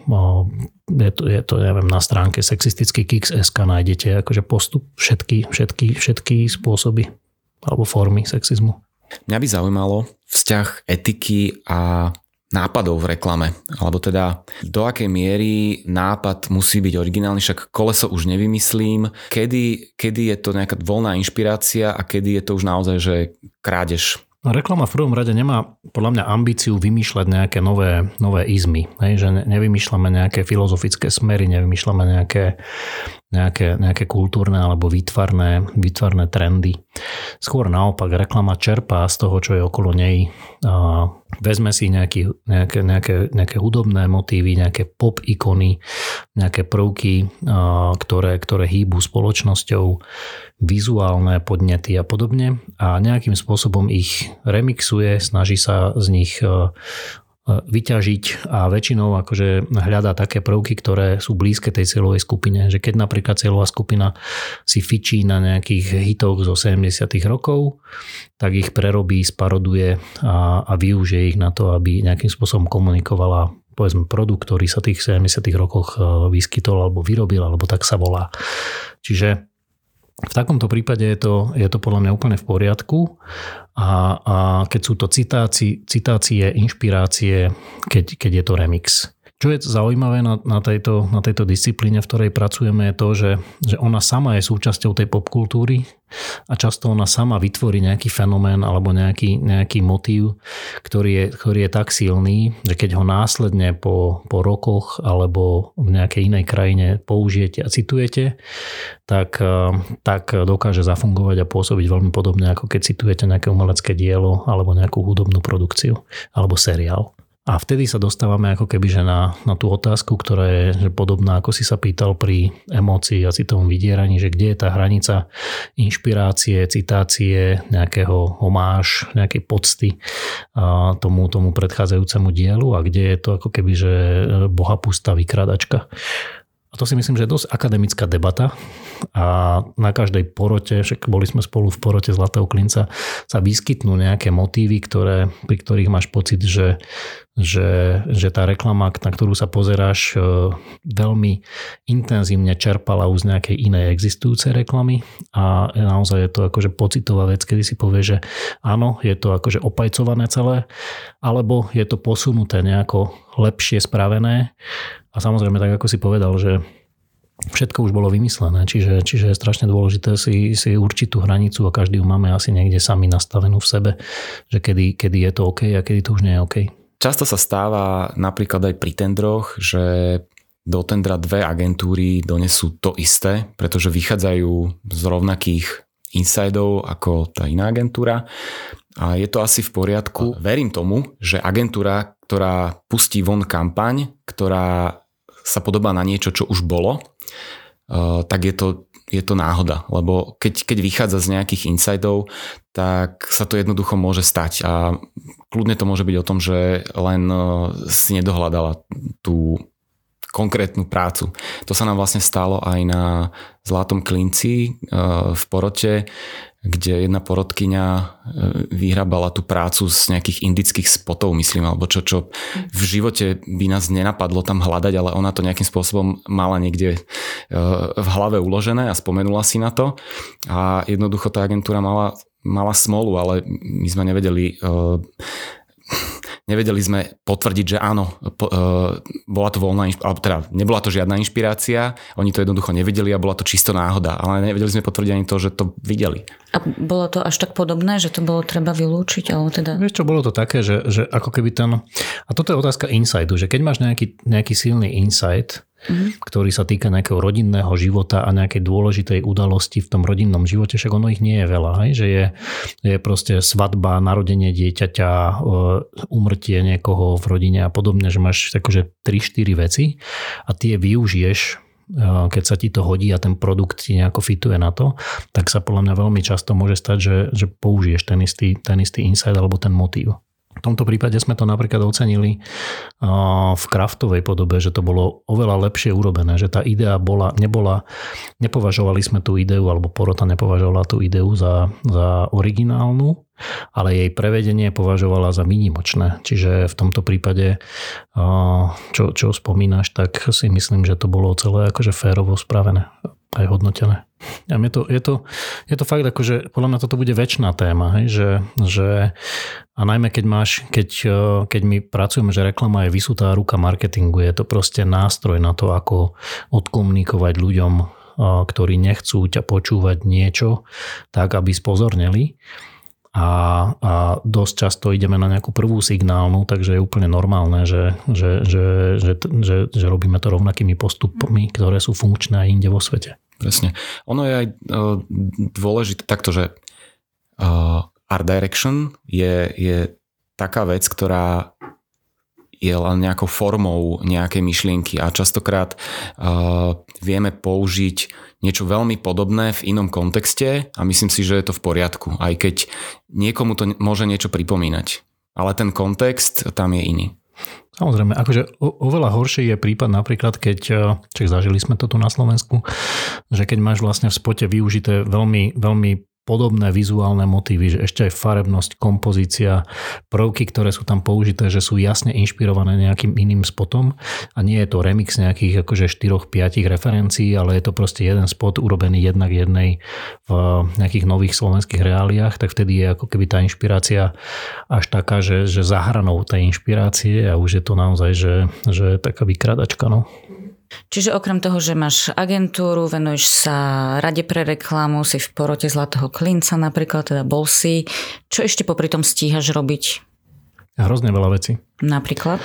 je to, je to neviem, na stránke sexistický Kix.sk nájdete akože postup všetky, všetky, všetky spôsoby alebo formy sexizmu.
Mňa by zaujímalo vzťah etiky a nápadov v reklame? Alebo teda do akej miery nápad musí byť originálny, však koleso už nevymyslím. Kedy, kedy je to nejaká voľná inšpirácia a kedy je to už naozaj, že krádež
No, reklama v prvom rade nemá podľa mňa ambíciu vymýšľať nejaké nové, nové izmy. Hej, že nevymýšľame nejaké filozofické smery, nevymýšľame nejaké nejaké, nejaké kultúrne alebo výtvarné, výtvarné trendy. Skôr naopak, reklama čerpá z toho, čo je okolo nej. A vezme si nejaký, nejaké, nejaké, nejaké hudobné motívy, nejaké pop ikony, nejaké prvky, a, ktoré, ktoré hýbu spoločnosťou, vizuálne podnety a podobne a nejakým spôsobom ich remixuje, snaží sa z nich vyťažiť a väčšinou akože hľadá také prvky, ktoré sú blízke tej cieľovej skupine. Že keď napríklad cieľová skupina si fičí na nejakých hitoch zo 70 rokov, tak ich prerobí, sparoduje a, a využije ich na to, aby nejakým spôsobom komunikovala povedzme produkt, ktorý sa tých 70 rokoch e, vyskytol alebo vyrobil, alebo tak sa volá. Čiže v takomto prípade je to, je to podľa mňa úplne v poriadku a, a keď sú to citácie, citácie, inšpirácie, keď, keď je to remix. Čo je zaujímavé na, na, tejto, na tejto disciplíne, v ktorej pracujeme, je to, že, že ona sama je súčasťou tej popkultúry a často ona sama vytvorí nejaký fenomén alebo nejaký, nejaký motív, ktorý je, ktorý je tak silný, že keď ho následne po, po rokoch alebo v nejakej inej krajine použijete a citujete, tak, tak dokáže zafungovať a pôsobiť veľmi podobne, ako keď citujete nejaké umelecké dielo alebo nejakú hudobnú produkciu alebo seriál. A vtedy sa dostávame ako keby že na, na tú otázku, ktorá je že podobná, ako si sa pýtal pri emócii a citovom vydieraní, že kde je tá hranica inšpirácie, citácie, nejakého homáš, nejakej pocty a tomu, tomu predchádzajúcemu dielu a kde je to ako keby že bohapustá vykradačka. A to si myslím, že je dosť akademická debata a na každej porote, však boli sme spolu v porote Zlatého klinca, sa vyskytnú nejaké motívy, ktoré, pri ktorých máš pocit, že, že, že tá reklama, na ktorú sa pozeráš, e, veľmi intenzívne čerpala už z nejakej inej existujúcej reklamy a naozaj je to akože pocitová vec, kedy si povie, že áno, je to akože opajcované celé, alebo je to posunuté nejako lepšie spravené a samozrejme, tak ako si povedal, že všetko už bolo vymyslené, čiže, čiže je strašne dôležité si, si určiť hranicu a každý ju máme asi niekde sami nastavenú v sebe, že kedy, kedy je to OK a kedy to už nie je OK.
Často sa stáva napríklad aj pri tendroch, že do tendra dve agentúry donesú to isté, pretože vychádzajú z rovnakých insidov ako tá iná agentúra a je to asi v poriadku. Verím tomu, že agentúra, ktorá pustí von kampaň, ktorá sa podobá na niečo, čo už bolo, uh, tak je to, je to náhoda. Lebo keď, keď vychádza z nejakých insidov, tak sa to jednoducho môže stať. A kľudne to môže byť o tom, že len uh, si nedohľadala tú konkrétnu prácu. To sa nám vlastne stalo aj na Zlatom klinci uh, v porote, kde jedna porodkyňa e, vyhrabala tú prácu z nejakých indických spotov, myslím, alebo čo, čo v živote by nás nenapadlo tam hľadať, ale ona to nejakým spôsobom mala niekde e, v hlave uložené a spomenula si na to. A jednoducho tá agentúra mala, mala smolu, ale my sme nevedeli nevedeli sme potvrdiť, že áno, po, uh, bola to voľná, alebo teda nebola to žiadna inšpirácia, oni to jednoducho nevedeli a bola to čisto náhoda, ale nevedeli sme potvrdiť ani to, že to videli.
A bolo to až tak podobné, že to bolo treba vylúčiť? Alebo teda...
Vieš čo, bolo to také, že, že ako keby ten... A toto je otázka insightu, že keď máš nejaký, nejaký silný insight, mm-hmm. ktorý sa týka nejakého rodinného života a nejakej dôležitej udalosti v tom rodinnom živote, však ono ich nie je veľa, hej? že je, je proste svadba, narodenie dieťaťa, e, umrtie niekoho v rodine a podobne, že máš akože 3-4 veci a tie využiješ e, keď sa ti to hodí a ten produkt ti nejako fituje na to, tak sa podľa mňa veľmi často môže stať, že, že použiješ ten istý, ten istý insight alebo ten motív. V tomto prípade sme to napríklad ocenili v kraftovej podobe, že to bolo oveľa lepšie urobené, že tá idea bola, nebola, nepovažovali sme tú ideu, alebo porota nepovažovala tú ideu za, za originálnu, ale jej prevedenie považovala za výnimočné. Čiže v tomto prípade, čo, čo spomínaš, tak si myslím, že to bolo celé akože férovo spravené aj. Ja, je, to, je, to, je to fakt ako, že podľa mňa toto bude väčšiná téma, hej, že, že a najmä keď máš, keď, keď my pracujeme, že reklama je vysutá ruka marketingu, je to proste nástroj na to, ako odkomunikovať ľuďom, ktorí nechcú ťa počúvať niečo, tak aby spozorneli. A, a dosť často ideme na nejakú prvú signálnu, takže je úplne normálne, že, že, že, že, že, že robíme to rovnakými postupmi, ktoré sú funkčné aj inde vo svete.
Presne. Ono je aj uh, dôležité takto, že uh, art direction je, je taká vec, ktorá je len nejakou formou nejakej myšlienky a častokrát uh, vieme použiť niečo veľmi podobné v inom kontexte a myslím si, že je to v poriadku, aj keď niekomu to môže niečo pripomínať. Ale ten kontext tam je iný.
Samozrejme, akože oveľa horší je prípad napríklad, keď, e, čak zažili sme to tu na Slovensku, že keď máš vlastne v spote využité veľmi, veľmi podobné vizuálne motívy, že ešte aj farebnosť, kompozícia, prvky, ktoré sú tam použité, že sú jasne inšpirované nejakým iným spotom a nie je to remix nejakých akože 4-5 referencií, ale je to proste jeden spot urobený jednak jednej v nejakých nových slovenských reáliách, tak vtedy je ako keby tá inšpirácia až taká, že, že zahranou tej inšpirácie a už je to naozaj, že, že taká vykradačka. No.
Čiže okrem toho, že máš agentúru, venuješ sa rade pre reklamu, si v porote Zlatého klinca napríklad, teda bol si. Čo ešte popri tom stíhaš robiť?
Hrozne veľa vecí.
Napríklad?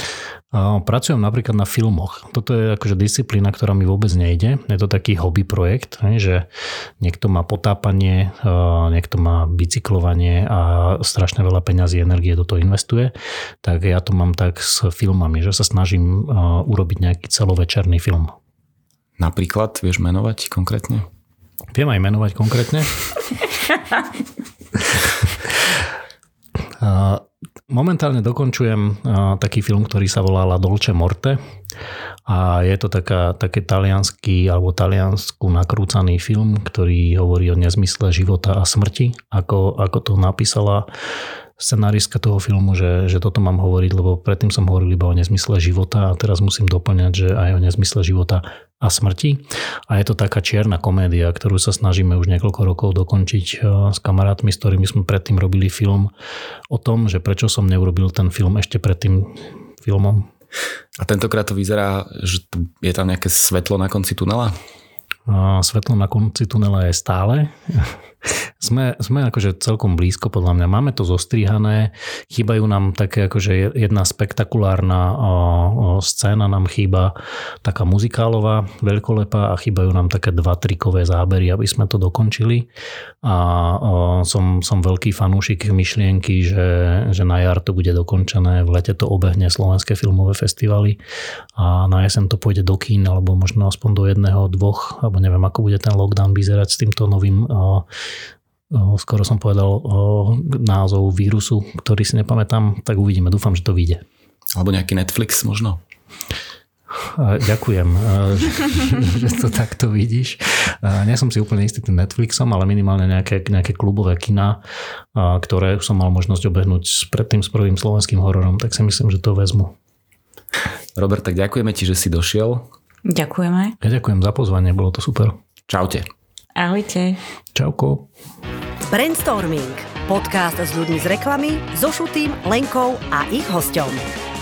Pracujem napríklad na filmoch. Toto je akože disciplína, ktorá mi vôbec nejde. Je to taký hobby projekt, že niekto má potápanie, niekto má bicyklovanie a strašne veľa peňazí, energie do toho investuje. Tak ja to mám tak s filmami, že sa snažím urobiť nejaký celovečerný film.
Napríklad, vieš menovať konkrétne?
Viem aj menovať konkrétne. Momentálne dokončujem taký film, ktorý sa volá La Dolce Morte. A je to taká, taký talianský alebo taliansku nakrúcaný film, ktorý hovorí o nezmysle života a smrti, ako, ako to napísala scenáristka toho filmu, že, že toto mám hovoriť, lebo predtým som hovoril iba o nezmysle života a teraz musím doplňať, že aj o nezmysle života a smrti. A je to taká čierna komédia, ktorú sa snažíme už niekoľko rokov dokončiť eh, s kamarátmi, s ktorými sme predtým robili film o tom, že prečo som neurobil ten film ešte pred tým filmom.
A tentokrát to vyzerá, že je tam nejaké svetlo na konci tunela?
A svetlo na konci tunela je stále. Sme, sme akože celkom blízko podľa mňa. Máme to zostrihané, chýbajú nám také akože jedna spektakulárna o, o, scéna nám chýba, taká muzikálová, veľkolepá a chýbajú nám také dva trikové zábery, aby sme to dokončili. A o, som, som veľký fanúšik myšlienky, že, že na jar to bude dokončené, v lete to obehne slovenské filmové festivaly a na jesen to pôjde do kín, alebo možno aspoň do jedného, dvoch, alebo neviem, ako bude ten lockdown vyzerať s týmto novým o, skoro som povedal o názov vírusu, ktorý si nepamätám, tak uvidíme. Dúfam, že to vyjde.
Alebo nejaký Netflix možno?
Ďakujem, že to takto vidíš. Nie som si úplne istý tým Netflixom, ale minimálne nejaké, nejaké klubové kina, ktoré som mal možnosť obehnúť predtým s prvým slovenským hororom, tak si myslím, že to vezmu.
Robert, tak ďakujeme ti, že si došiel.
Ďakujeme.
Ja ďakujem za pozvanie, bolo to super.
Čaute.
Ahojte.
Čauko.
Brainstorming. Podcast s ľuďmi z reklamy, so Šutým, Lenkou a ich hosťom.